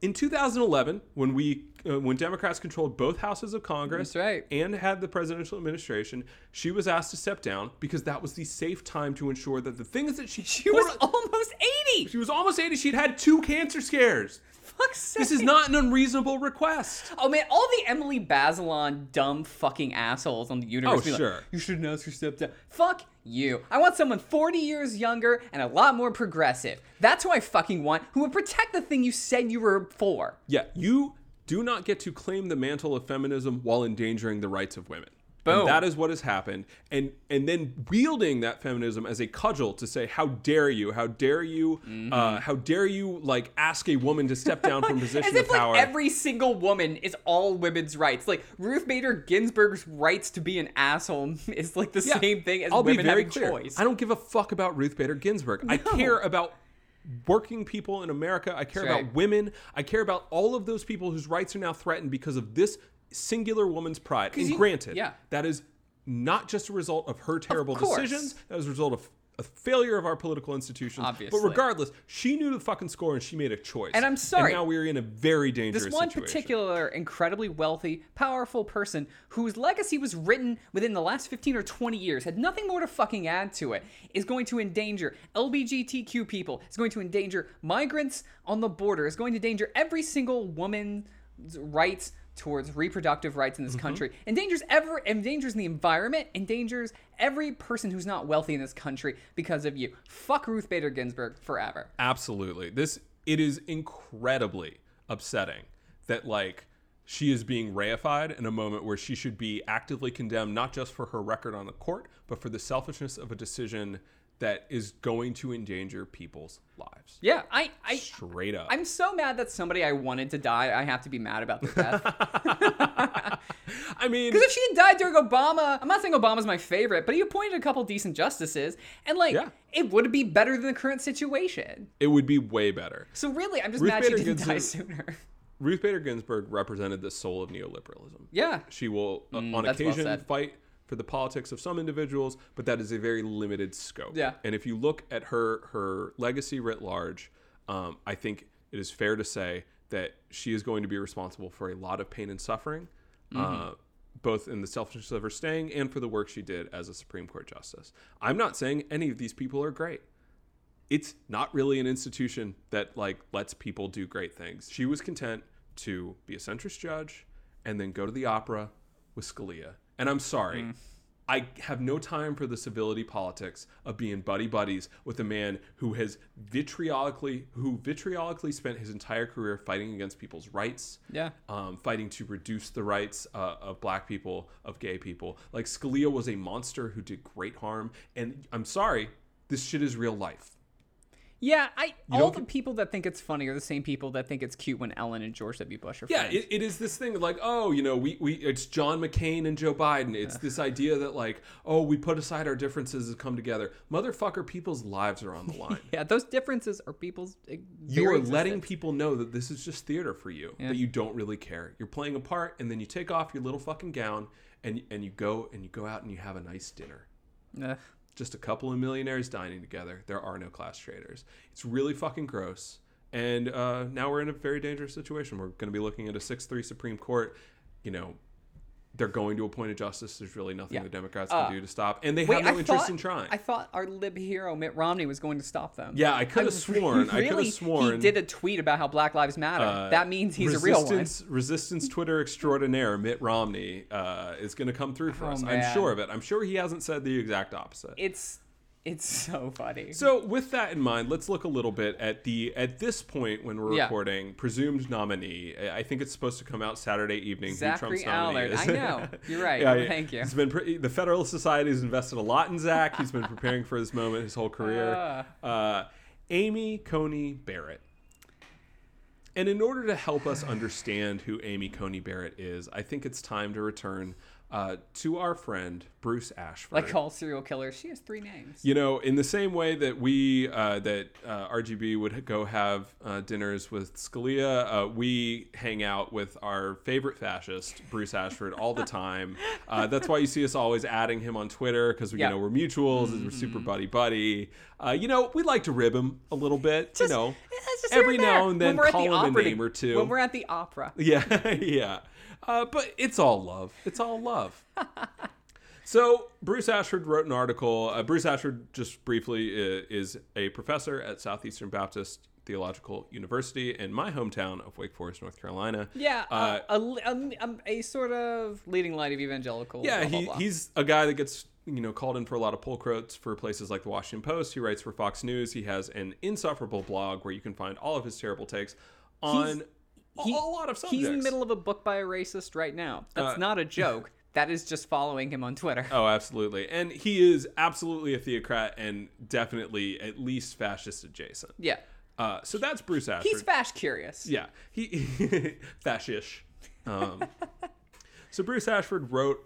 in 2011, when we uh, when Democrats controlled both houses of Congress right. and had the presidential administration, she was asked to step down because that was the safe time to ensure that the things that she She was almost 80. she was almost 80. She'd had two cancer scares. Fuck's sake. This is not an unreasonable request. Oh man, all the Emily Bazelon dumb fucking assholes on the universe. Oh, be like, sure. you shouldn't ask her step down. Fuck you. I want someone 40 years younger and a lot more progressive. That's who I fucking want, who would protect the thing you said you were for. Yeah, you do not get to claim the mantle of feminism while endangering the rights of women. Boom. And that is what has happened. And and then wielding that feminism as a cudgel to say, "How dare you? How dare you? Uh, how dare you? Like ask a woman to step down from position Mm-hmm. As of if power." like every single woman is all women's rights. Like Ruth Bader Ginsburg's rights to be an asshole is like the Yeah, same thing as I'll women be very having clear. choice. I don't give a fuck about Ruth Bader Ginsburg. I care about working people in America. I care about women. I care about all of those people whose rights are now threatened because of this singular woman's pride. And you- granted, yeah. that is not just a result of her terrible course. decisions. That was a result of a failure of our political institutions. Obviously. But regardless, she knew the fucking score and she made a choice. And I'm sorry. And now we're in a very dangerous this one situation. particular incredibly wealthy, powerful person whose legacy was written within the last 15 or 20 years, had nothing more to fucking add to it, is going to endanger LGBTQ people, is going to endanger migrants on the border, is going to endanger every single woman's rights towards reproductive rights in Mm-hmm. this country, endangers ever endangers the environment, endangers every person who's not wealthy in this country because of you. Fuck Ruth Bader Ginsburg forever. Absolutely. This it is incredibly upsetting that like she is being reified in a moment where she should be actively condemned not just for her record on the court, but for the selfishness of a decision that is going to endanger people's lives. Yeah, I I Straight up. I'm so mad that somebody I wanted to die, I have to be mad about their death. I mean, Because if she had died during Obama, I'm not saying Obama's my favorite, but he appointed a couple decent justices, and like, Yeah. it would be better than the current situation. it would be way better. So really, I'm just Ruth mad Bader she didn't die sooner. Ruth Bader Ginsburg represented the soul of neoliberalism. yeah, She will, uh, on Mm, well occasion, said. fight for the politics of some individuals, but that is a very limited scope. Yeah. And if you look at her her legacy writ large, um, I think it is fair to say that she is going to be responsible for a lot of pain and suffering, Mm-hmm. uh, both in the selfishness of her staying and for the work she did as a Supreme Court justice. I'm not saying any of these people are great it's not really an institution that like lets people do great things. She was content to be a centrist judge and then go to the opera with Scalia. And I'm sorry. Mm. I have no time for the civility politics of being buddy buddies with a man who has vitriolically who vitriolically spent his entire career fighting against people's rights yeah. um, fighting to reduce the rights uh, of black people, of gay people. Like Scalia was a monster who did great harm. And I'm sorry, this shit is real life. Yeah, I all the people that think it's funny are the same people that think it's cute when Ellen and George W. Bush are Yeah, friends. it, it is this thing like, oh, you know, we, we it's John McCain and Joe Biden. It's this idea that like, oh, we put aside our differences and come together. Motherfucker, people's lives are on the line. yeah, those differences are people's. uh, you are letting people know that this is just theater for you. Yeah. That you don't really care. You're playing a part, and then you take off your little fucking gown and and you go and you go out and you have a nice dinner. Ugh. Just a couple of millionaires dining together. There are no class traders. It's really fucking gross. And uh, now we're in a very dangerous situation. We're going to be looking at a 6 3 Supreme Court. You know, they're going to appoint a justice. There's really nothing Yeah. the Democrats Uh, can do to stop. And they Wait, have no I interest thought, in trying. I thought our lib hero Mitt Romney was going to stop them. yeah, I could have sworn. I could have sworn. he did a tweet about how Black Lives Matter. uh, that means he's a real one. resistance, Resistance Twitter extraordinaire Mitt Romney uh, is going to come through for Oh, us. I'm sure of it. I'm sure he hasn't said the exact opposite. It's it's so funny. So, with that in mind, let's look a little bit at the at this point when we're Yeah. recording presumed nominee. I think it's supposed to come out Saturday evening. Zachary Allard. I know. You're right. Yeah. Thank you. He's been pre- the Federalist Society has invested a lot in Zach. He's been preparing for this moment his whole career. Ah. Uh, Amy Coney Barrett. And in order to help us understand who Amy Coney Barrett is, I think it's time to return uh, to our friend Bruce Ashford. Like all serial killers, she has three names. You know, in the same way that we uh, that uh, RGB would go have uh, dinners with Scalia, uh, we hang out with our favorite fascist, Bruce Ashford, all the time. Uh, that's why you see us always adding him on Twitter because we, Yeah. you know, we're mutuals, and we're super buddy buddy. Uh, you know, we like to rib him a little bit. Just- you know, every now and then when we're at call the him a name or two. When we're at the opera. Yeah, yeah. Uh, but it's all love. It's all love. so Bruce Ashford wrote an article. Uh, Bruce Ashford, just briefly, is a professor at Southeastern Baptist Theological University in my hometown of Wake Forest, North Carolina. Yeah, Uh, uh, a, a, a, a sort of leading light of evangelical. Yeah, blah, blah. he's a guy that gets you know called in for a lot of poll quotes for places like the Washington Post. He writes for Fox News. He has an insufferable blog where you can find all of his terrible takes on a- he- a lot of subjects. He's in the middle of a book by a racist right now. That's Uh, not a joke. that is just following him on Twitter. Oh, absolutely. And he is absolutely a theocrat and definitely at least fascist adjacent. yeah, Uh, so that's Bruce Ashford. he's fash curious. yeah, he fascish. Um, so Bruce Ashford wrote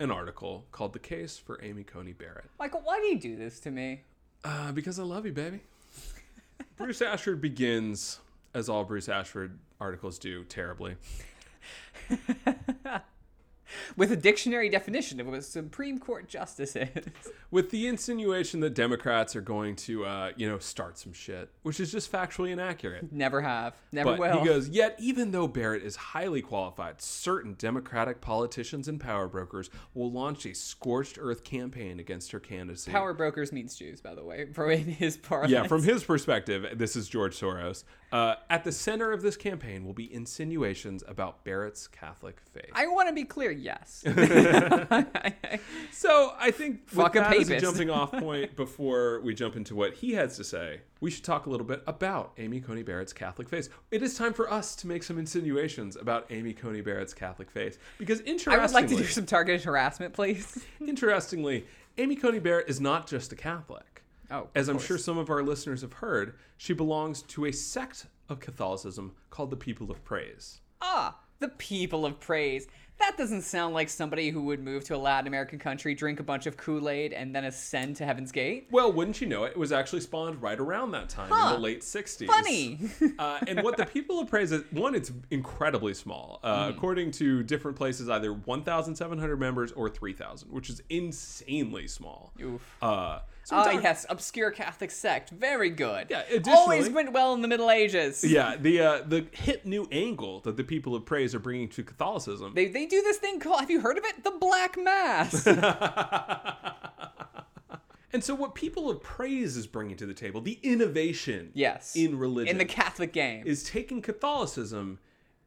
an article called "The Case for Amy Coney Barrett." Michael, why do you do this to me? Uh, because I love you, baby. Bruce Ashford begins, as all Bruce Ashford articles do, terribly. With a dictionary definition of what a Supreme Court justice is. with the insinuation that Democrats are going to, uh, you know, start some shit, which is just factually inaccurate. Never have. Never But will. he goes, yet even though Barrett is highly qualified, certain Democratic politicians and power brokers will launch a scorched earth campaign against her candidacy. Power brokers means Jews, by the way, for in his parlance. yeah, from his perspective, this is George Soros. Uh, at the center of this campaign will be insinuations about Barrett's Catholic faith. I want to be clear, yes. So I think with a that as a papist. jumping off point before we jump into what he has to say, we should talk a little bit about Amy Coney Barrett's Catholic faith. It is time for us to make some insinuations about Amy Coney Barrett's Catholic faith because interestingly, I would like to do some targeted harassment, please. interestingly, Amy Coney Barrett is not just a Catholic. Oh, As I'm course. sure some of our listeners have heard, she belongs to a sect of Catholicism called the People of Praise. Ah, the people of praise. That doesn't sound like somebody who would move to a Latin American country, drink a bunch of Kool Aid, and then ascend to Heaven's Gate. Well, wouldn't you know it? It was actually spawned right around that time in the late 60s. Funny. uh, and what the people appraise is one, it's incredibly small. Uh, Hmm. According to different places, either 1,700 members or 3,000, which is insanely small. Oof. Uh, Ah, we're yes, obscure Catholic sect. Very good. Yeah, Always went well in the Middle Ages. Yeah, the uh, the hip new angle that the people of praise are bringing to Catholicism. They, they do this thing called, have you heard of it? The Black Mass. and so, what people of praise is bringing to the table, the innovation yes. in religion, In the Catholic game. is taking Catholicism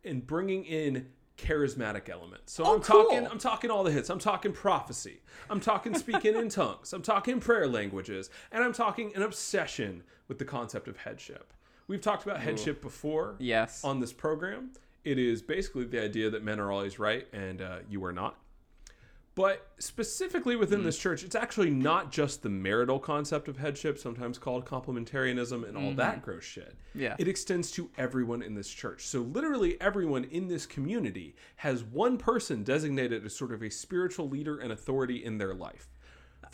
and bringing in charismatic elements. So Oh, I'm talking. I'm talking all the hits. I'm talking prophecy. I'm talking speaking in tongues. I'm talking prayer languages, and I'm talking an obsession with the concept of headship. We've talked about headship before yes. on this program. It is basically the idea that men are always right and uh, you are not. But specifically within hmm. this church, it's actually not just the marital concept of headship, sometimes called complementarianism and all that hmm. gross shit. Yeah. It extends to everyone in this church. So literally everyone in this community has one person designated as sort of a spiritual leader and authority in their life.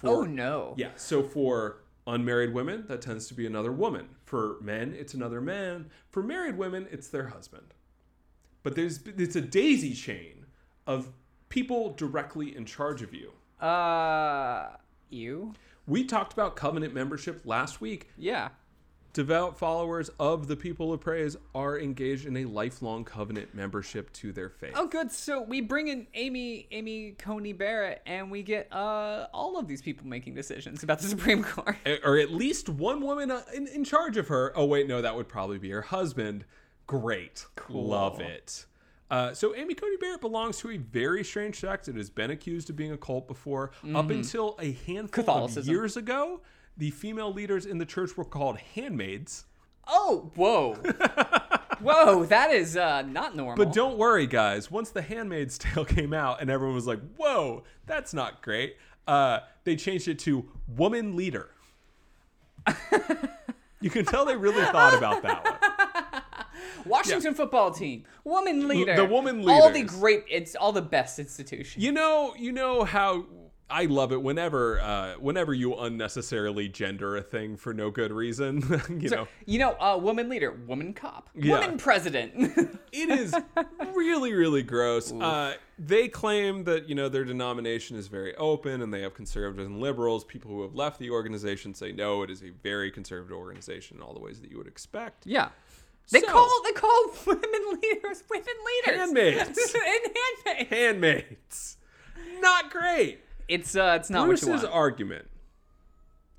oh, no. yeah. So for unmarried women, that tends to be another woman. For men, it's another man. For married women, it's their husband. But there's it's a daisy chain of people directly in charge of you. Uh, you. We talked about covenant membership last week. Yeah. Devout followers of the people of praise are engaged in a lifelong covenant membership to their faith. Oh, good. So we bring in Amy, Amy Coney Barrett, and we get uh, all of these people making decisions about the Supreme Court. or at least one woman uh, in, in charge of her. Oh, wait, no, that would probably be her husband. Great. cool. Love it. Uh, so Amy Coney Barrett belongs to a very strange sect. It has been accused of being a cult before. Up until a handful of years ago, the female leaders in the church were called handmaids. Oh, whoa, whoa, that is uh, not normal. But don't worry, guys. Once The Handmaid's Tale came out and everyone was like, whoa, that's not great, uh, they changed it to woman leader. you can tell they really thought about that one. Washington football team, woman leader, the woman leader, all the great, it's all the best institutions. You know, you know how I love it whenever, uh, whenever you unnecessarily gender a thing for no good reason. you know, You know, uh, woman leader, woman cop, Yeah. woman president. it is really, really gross. Uh, they claim that you know their denomination is very open, and they have conservatives and liberals. People who have left the organization say no, it is a very conservative organization in all the ways that you would expect. yeah. They So- call they call women leaders women leaders. Handmaids. and handmaids. Handmaids, not great. It's uh, it's not what you want. argument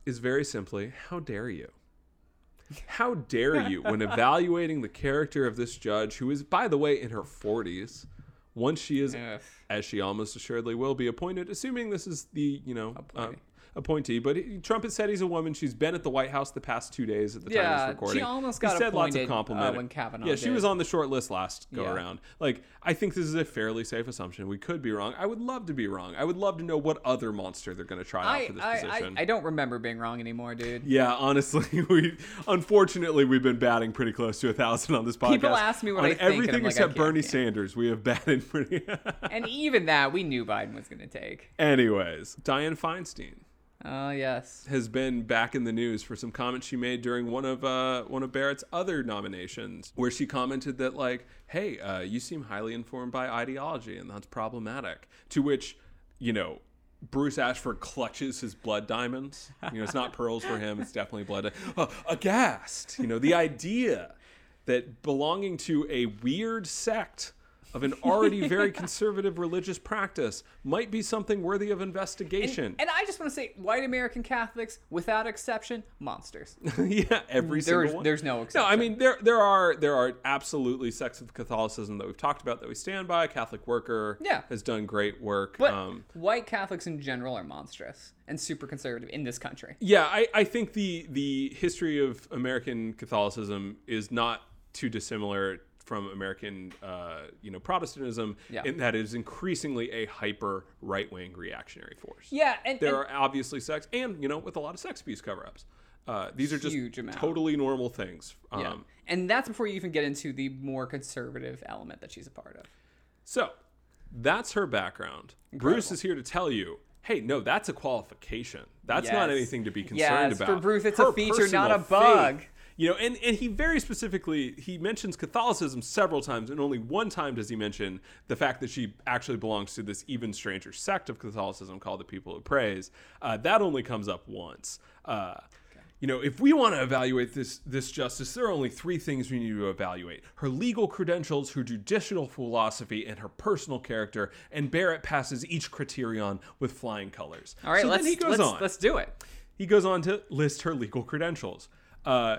is very simply, how dare you? How dare you, when evaluating the character of this judge, who is, by the way, in her 40s, once she is, Ugh. as she almost assuredly will be appointed, assuming this is the, you know, uh, Appointee. But he, Trump has said he's a woman. She's been at the White House the past two days at the time of Yeah, this she recording. almost He got said lots of appointed, uh, when Kavanaugh Yeah, she did. was on the short list last go Yeah. around. Like, I think this is a fairly safe assumption. We could be wrong. I would love to be wrong. I would love to know what other monster they're going to try out for this I, I, position. I don't remember being wrong anymore, dude. yeah, honestly, we unfortunately we've been batting pretty close to a thousand on this podcast. People ask me what on I think, and I'm everything like, I except Bernie. Sanders. We have batted pretty. And even that, we knew Biden was going to take. Anyways, Dianne Feinstein Oh yes. has been back in the news for some comments she made during one of uh, one of Barrett's other nominations, where she commented that like, "Hey, uh, you seem highly informed by ideology, and that's problematic." To which, you know. Bruce Ashford clutches his blood diamonds. You know, it's not pearls for him; it's definitely blood. Uh, aghast, you know, the idea that belonging to a weird sect of an already very conservative religious practice might be something worthy of investigation. And I just want to say, white American Catholics, without exception, monsters. yeah, every There's- single one. there's no exception. No, I mean there there are there are absolutely sects of Catholicism that we've talked about that we stand by. Catholic Worker Yeah. has done great work. But um, white Catholics in general are monstrous and super conservative in this country. yeah, I, I think the the history of American Catholicism is not too dissimilar from American uh, you know Protestantism Yeah. in that is increasingly a hyper right wing reactionary force. Yeah, and, there and are obviously sex and you know with a lot of sex abuse cover-ups uh, these are just amount. totally normal things um, yeah. and that's before you even get into the more conservative element that she's a part of. so that's her background bruce is here to tell you hey no that's a qualification that's not anything to be concerned Yes, about for Bruce, it's a feature, not a bug. faith- you know and, and he very specifically he mentions catholicism several times and only one time does he mention the fact that she actually belongs to this even stranger sect of catholicism called the people who praise uh, that only comes up once uh, you know, if we want to evaluate this this justice, there are only three things we need to evaluate: her legal credentials, her judicial philosophy, and her personal character. And Barrett passes each criterion with flying colors. All right, so let's then he goes let's, on. let's do it. He goes on to list her legal credentials. Uh,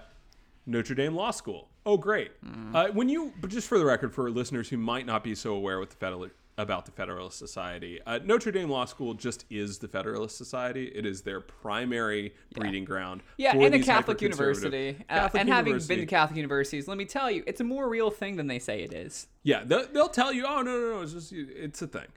Notre Dame Law School. Oh, great. Uh, when you, but just for the record, for listeners who might not be so aware with the Federal, about the Federalist Society, uh, Notre Dame Law School just is the Federalist Society. It is their primary breeding ground. Yeah, and a Catholic university. Uh, Catholic and having university. been to Catholic universities, let me tell you, it's a more real thing than they say it is. Yeah, they'll, they'll tell you, oh no, no, no, it's just it's a thing.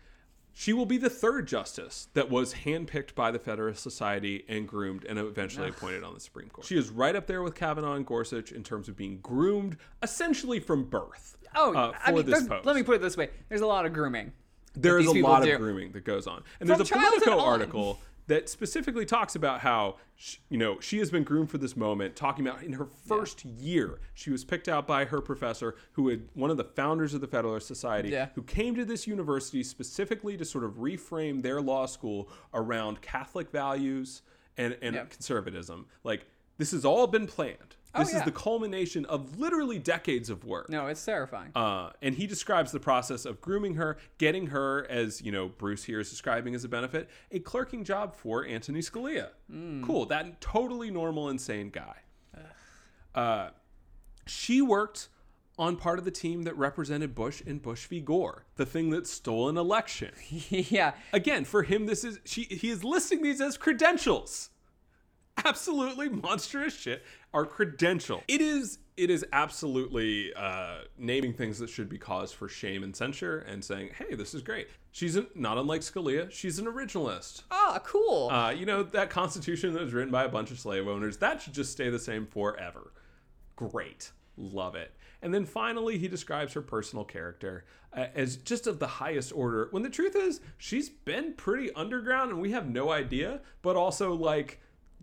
She will be the third justice that was handpicked by the Federalist Society and groomed and eventually appointed on the Supreme Court. She is right up there with Kavanaugh and Gorsuch in terms of being groomed essentially from birth. Oh, uh, I for mean, this post. let me put it this way: there's a lot of grooming. There is a lot do. of grooming that goes on. And From there's a Politico on. article that specifically talks about how sh you know she has been groomed for this moment talking about in her first year she was picked out by her professor who had one of the founders of the federalist society Yeah. who came to this university specifically to sort of reframe their law school around catholic values and, and Yeah. conservatism like this has all been planned this is yeah. the culmination of literally decades of work No, it's terrifying. uh, and he describes the process of grooming her, getting her, as you know, Bruce here is describing as a benefit, a clerking job for Anthony Scalia. Cool, that totally normal, insane guy. Uh, she worked on part of the team that represented Bush in Bush v. Gore, the thing that stole an election. yeah. Again, for him, this is she. He is listing these as credentials. Absolutely monstrous shit. Our credential. It is. It is absolutely uh, naming things that should be cause for shame and censure, and saying, "Hey, this is great." She's an, not unlike Scalia. She's an originalist. Ah, cool. Uh, you know that Constitution that was written by a bunch of slave owners that should just stay the same forever. Great, love it. And then finally, he describes her personal character uh, as just of the highest order. When the truth is, she's been pretty underground, and we have no idea. But also, like,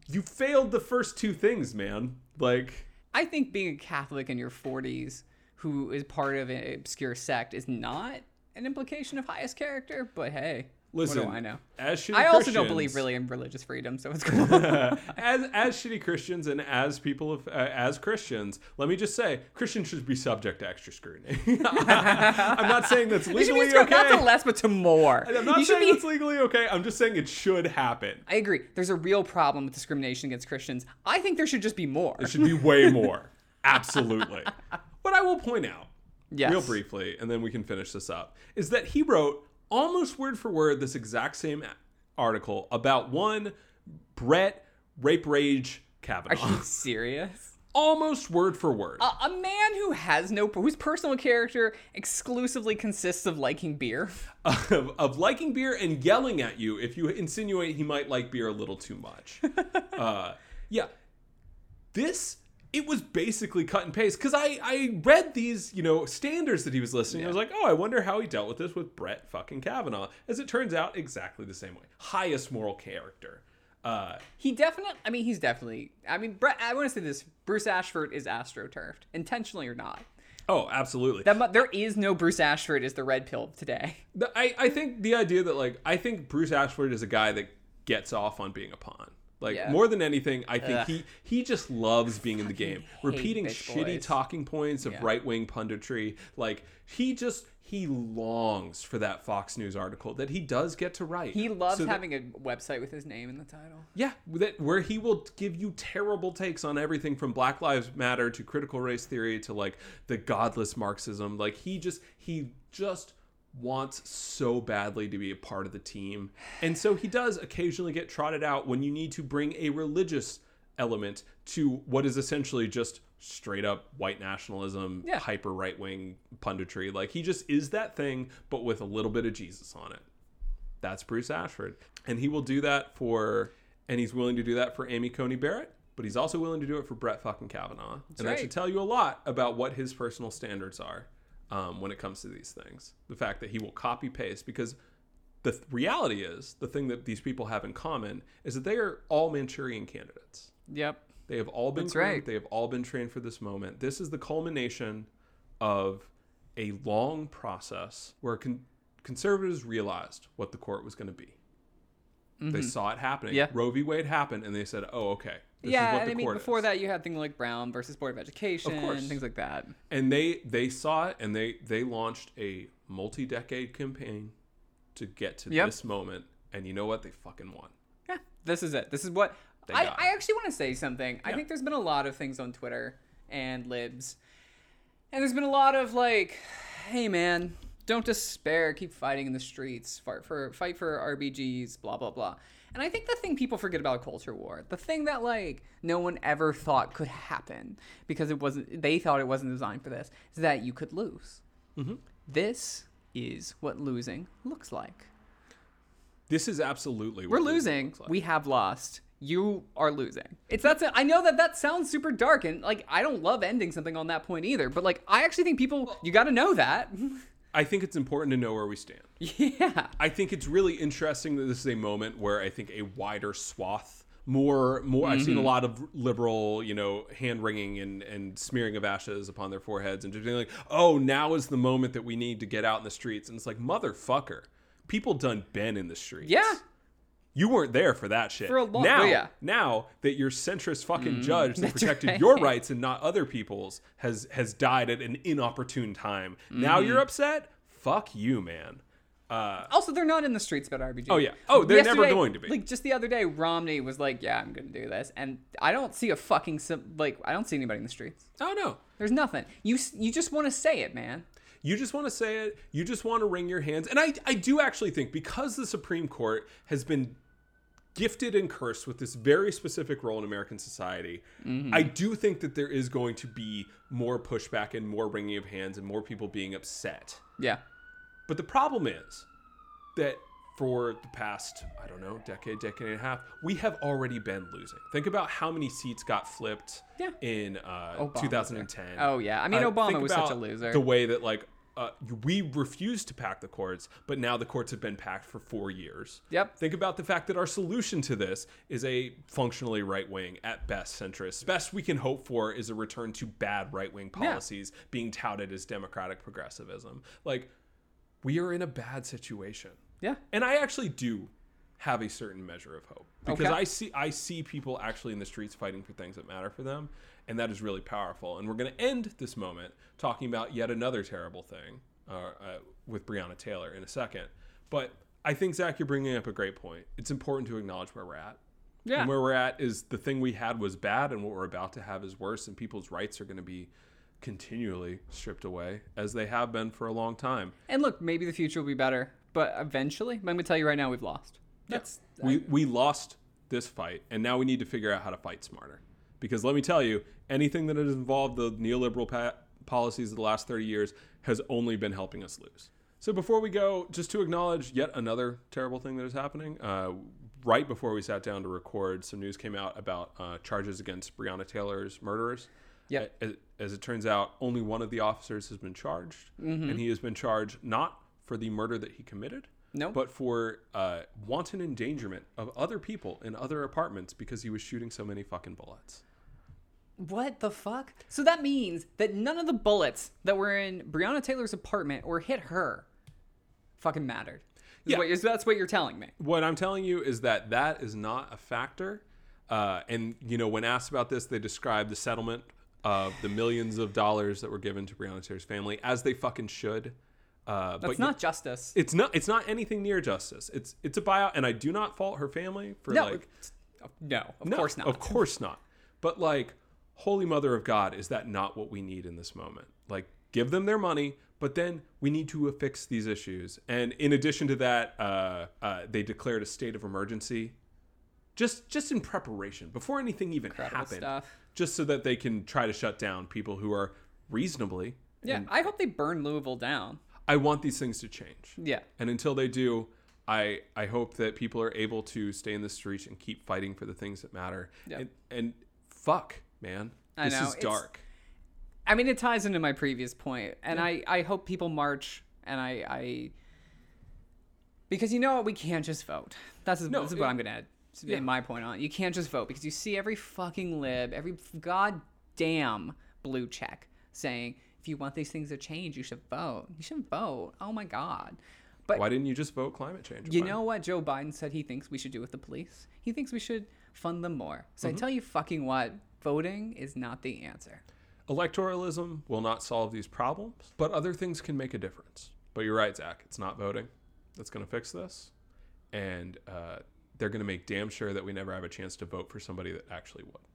you failed the first two things, man. Like, I think being a Catholic in your 40s who is part of an obscure sect is not an implication of highest character, but hey, listen, what I know? As shitty I also don't believe really in religious freedom, so it's cool. as as shitty Christians and as people of uh, as Christians, let me just say, Christians should be subject to extra scrutiny. I'm not saying that's You should be legally screwed not to less, but to more. I'm not you saying be. it's legally okay. I'm just saying it should happen. I agree. There's a real problem with discrimination against Christians. I think there should just be more. It should be way more. Absolutely. But I will point out, Yes. real briefly, and then we can finish this up, is that he wrote almost word for word this exact same article about one Brett Rape Rage Kavanaugh. Are you serious? almost word for word. A, a man who has no, whose personal character exclusively consists of liking beer. of, of liking beer and yelling at you if you insinuate he might like beer a little too much. uh, yeah, this it was basically cut and paste because I I read these you know standards that he was listing. I was like, oh, I wonder how he dealt with this with Brett fucking Kavanaugh. As it turns out, exactly the same way. Highest moral character. Uh, He definitely, I mean, he's definitely, I mean, Brett, I want to say this Bruce Ashford is astroturfed, intentionally or not. oh, absolutely. That There is no Bruce Ashford is the red pill today. I, I think the idea that like I think Bruce Ashford is a guy that gets off on being a pawn. Like Yeah. more than anything, I think Ugh. he he just loves being in the game, repeating shitty boys. talking points of Yeah. right wing punditry. Like he just he longs for that Fox News article that he does get to write. He loves So that- having a website with his name in the title. yeah, that where he will give you terrible takes on everything from Black Lives Matter to critical race theory to like the godless Marxism. Like he just he just wants so badly to be a part of the team. And so he does occasionally get trotted out when you need to bring a religious element to what is essentially just straight up white nationalism, Yeah. hyper right wing punditry. Like he just is that thing, but with a little bit of Jesus on it. That's Bruce Ashford. And he will do that for, and he's willing to do that for Amy Coney Barrett, but he's also willing to do it for Brett fucking Kavanaugh. and that should tell you a lot about what his personal standards are um, when it comes to these things. The fact that he will copy paste, because the th- reality is, the thing that these people have in common is that they are all Manchurian candidates. Yep. They have all been That's groomed. right. They have all been trained for this moment. This is the culmination of a long process where con- conservatives realized what the court was going to be. They saw it happening. Mm-hmm. Yeah. Roe v. Wade happened, and they said, "Oh, okay, this yeah, is what and the I mean, court before is." that, you had things like Brown versus Board of Education, of course. things like that. and they they saw it, and they they launched a multi-decade campaign to get to Yep. this moment. And you know what? They fucking won. Yeah, this is it. This is what I, I actually want to say something. I think there's been a lot of things on Twitter and libs, and there's been a lot of like, "Hey man, don't despair. Keep fighting in the streets. Fight for fight for RBGs. Blah blah blah." And I think the thing people forget about culture war, the thing that like no one ever thought could happen because it wasn't, they thought it wasn't designed for this, is that you could lose. Mm-hmm. This is what losing looks like. This is absolutely We're losing losing. looks like. We have lost. You are losing. It's that's it. I know that that sounds super dark, and like I don't love ending something on that point either. But like I actually think people, you got to know that. I think it's important to know where we stand. Yeah. I think it's really interesting that this is a moment where I think a wider swath, more, more. I've Mm-hmm. seen a lot of liberal, you know, hand wringing and and smearing of ashes upon their foreheads, and just being like, "Oh, now is the moment that we need to get out in the streets." And it's like, motherfucker, people done been in the streets. Yeah. You weren't there for that shit. For a long- now, well, yeah. Now that your centrist fucking judge that protected right. your rights and not other people's has has died at an inopportune time. Now Mm-hmm. you're upset. Fuck you, man. Uh, Also, they're not in the streets about RBG. Oh, yeah. Oh, they're never going to be. Like just the other day, Romney was like, "Yeah, I'm gonna do this," and I don't see a fucking sim- like I don't see anybody in the streets. oh no. There's nothing. You you just want to say it, man. You just want to say it. You just want to wring your hands. And I, I do actually think because the Supreme Court has been gifted and cursed with this very specific role in American society, Mm-hmm. I do think that there is going to be more pushback and more wringing of hands and more people being upset. Yeah. But the problem is that for the past, I don't know, decade, decade and a half, we have already been losing. Think about how many seats got flipped Yeah. in uh, 2010. Oh, yeah. I mean, Obama was such a loser. The way that, like, uh, we refused to pack the courts, but now the courts have been packed for four years. Yep. Think about the fact that our solution to this is a functionally right wing, at best centrist. Best we can hope for is a return to bad right wing policies being touted as democratic progressivism. Like, we are in a bad situation. Yeah. And I actually do have a certain measure of hope because Okay. I see I see people actually in the streets fighting for things that matter for them, and that is really powerful. And we're going to end this moment talking about yet another terrible thing uh, uh, with Breonna Taylor in a second. But I think Zach, you're bringing up a great point. It's important to acknowledge where we're at. Yeah. And where we're at is the thing we had was bad, and what we're about to have is worse, and people's rights are going to be continually stripped away as they have been for a long time. And look, maybe the future will be better, but eventually, I'm gonna tell you right now, we've lost. That's we we lost this fight and now we need to figure out how to fight smarter because let me tell you anything that has involved the neoliberal pa- policies of the last 30 years has only been helping us lose so before we go just to acknowledge yet another terrible thing that is happening uh, right before we sat down to record some news came out about uh, charges against breonna taylor's murderers Yep. as, as it turns out only one of the officers has been charged Mm-hmm. and he has been charged not for the murder that he committed Nope. but for uh, wanton endangerment of other people in other apartments because he was shooting so many fucking bullets. What the fuck? So that means that none of the bullets that were in Breonna Taylor's apartment or hit her fucking mattered. Is Yeah. what- is- that's what you're telling me. What I'm telling you is that that is not a factor. Uh, and you know, when asked about this, they described the settlement of the millions of dollars that were given to Breonna Taylor's family as they fucking should. Uh, That's but not justice. It's not. It's not anything near justice. It's it's a buyout, and I do not fault her family for no, like. no, of No, course not. Of course not. But like, Holy Mother of God, is that not what we need in this moment? Like, give them their money, but then we need to fix these issues. And in addition to that, uh, uh, they declared a state of emergency, just just in preparation before anything even Incredible happened, stuff. just so that they can try to shut down people who are reasonably. Yeah, I hope they burn Louisville down. I want these things to change. Yeah. And until they do, I I hope that people are able to stay in the streets and keep fighting for the things that matter. Yeah. And, and fuck, man, I this is it's- dark. I mean, it ties into my previous point, and I, I hope people march, and I, I, because you know what, we can't just vote. That's, No, this is it- what I'm gonna add. yeah. My point on you can't just vote because you see every fucking lib, every goddamn blue check saying you want these things to change, you should vote. You should vote. Oh my god. But Why didn't you just vote climate change? you Why- know what Joe Biden said he thinks we should do with the police? He thinks we should fund them more. So Mm-hmm. I tell you fucking what, voting is not the answer. electoralism will not solve these problems, but other things can make a difference. But you're right, Zach. It's not voting that's going to fix this, and uh, they're going to make damn sure that we never have a chance to vote for somebody that actually would.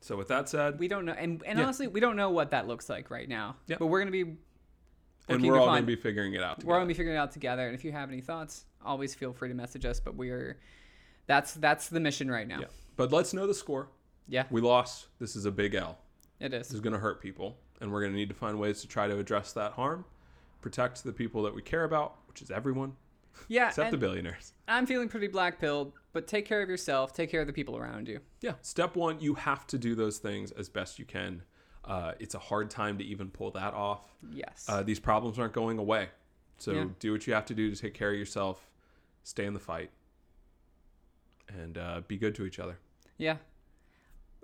So with that said, We don't know, and, and Yeah. honestly, we don't know what that looks like right now. Yeah. But we're gonna be and we're to all gonna be figuring it out. we're gonna be figuring it out together. And if you have any thoughts, always feel free to message us. But we're that's that's the mission right now. Yeah. But let's know the score. Yeah, We lost. This is a big L. It is. This is. is going to hurt people, and we're going to need to find ways to try to address that harm, protect the people that we care about, which is everyone, Yeah, except the billionaires. I'm feeling pretty black pilled. But take care of yourself. Take care of the people around you. Yeah. Step one, you have to do those things as best you can. Uh, it's a hard time to even pull that off. Yes. Uh, these problems aren't going away. So Yeah. do what you have to do to take care of yourself, stay in the fight, and uh, be good to each other. Yeah.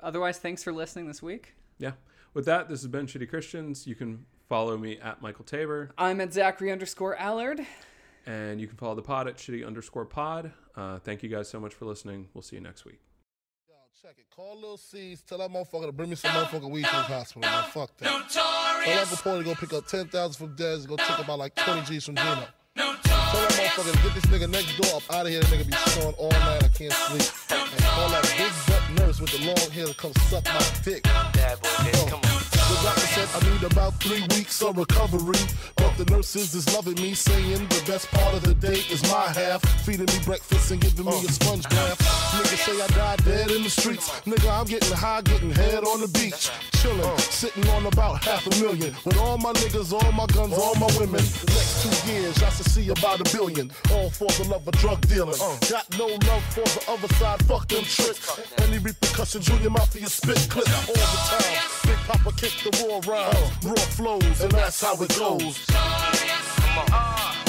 Otherwise, thanks for listening this week. Yeah. With that, this has been Shitty Christians. You can follow me at Michael Tabor, I'm at Zachary underscore Allard. And you can follow the pod at shitty underscore pod. Uh, thank you guys so much for listening. We'll see you next week. Yo, check it. Call Lil Cease. Tell that motherfucker to bring me some motherfucking weed to the hospital, man. Fuck that. Tell Uncle Paul to go pick up 10,000 from Dez and go take about like 20 G's from Gino. Tell that motherfucker to get this nigga next door up out of here. That nigga be snoring all night. I can't sleep. And call that big butt nurse with the long hair to come suck my dick. Bad boy, baby, Yo, come on. The doctor said I need about three weeks of recovery. The nurses is loving me, saying the best part of the day is my half. Feeding me breakfast and giving me a sponge bath. Niggas say I died dead in the streets. Nigga, I'm getting high, getting head on the beach. Chilling, sitting on about half a million. With all my niggas, all my guns, all my women. Next two years, I should see about a billion. All for the love of drug dealing. Got no love for the other side, fuck them tricks. Any repercussions, Junior Mafia spit clip all the time. Big Papa kick the raw rhymes, raw flows, and that's how it goes. Come on.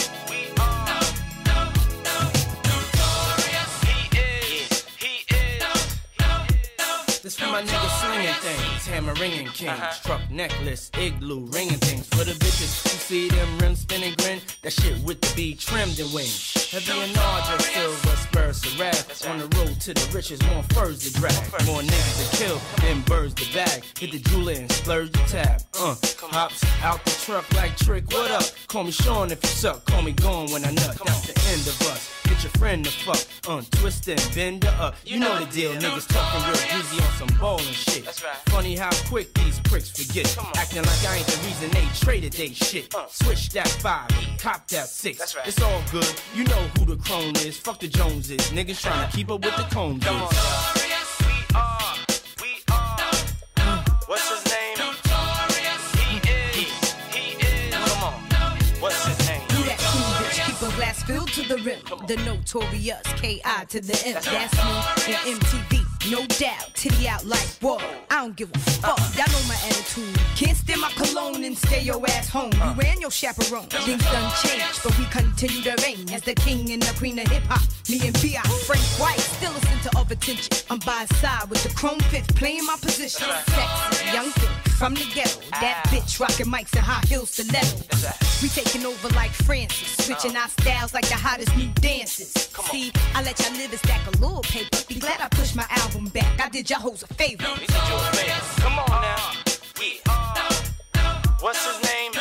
This for my niggas slinging things, hammer ringing kings, truck necklace, igloo ringing things. For the bitches who see them rims spinning grin, that shit with the B trimmed and wings. Heavy and larger, silver spurs to wrath. On the road to the riches, more furs to drag, more niggas to kill than birds to bag. Hit the jeweler and splurge the tab. Uh, hops out the truck like trick. What up? Call me Sean if you suck. Call me gone when I nut. That's the end of us. Get your friend to fuck, uh, untwist and bend her up. You know the deal, niggas talking real greasy on some ballin' shit. That's right. Funny how quick these pricks forget. Acting like I ain't the reason they traded they shit. Switch that five, cop that six. That's right. It's all good. You know who the crone is. Fuck the Joneses. Niggas trying to keep up with the Combs. Filled to the rim. The notorious K.I. to the M. That's me on MTV, no doubt. Titty out like whoa. I don't give a fuck. Y'all know my attitude. Can't stand my cologne and stay your ass home. You and your chaperone. Things done changed, but we continue to reign as the king and the queen of hip hop. Me and B.I. Frank White still a center of attention. I'm by side with the chrome fifth, playing my position. Sexy young from the ghetto. That bitch rocking mics and high heels to stiletto. We taking over like Francis, switching our styles like the hottest new dances. See, I let y'all live and stack a little paper. Be glad I pushed my album back. I did y'all hoes a favor. We did you a favor. Come on now. Are. What's his name?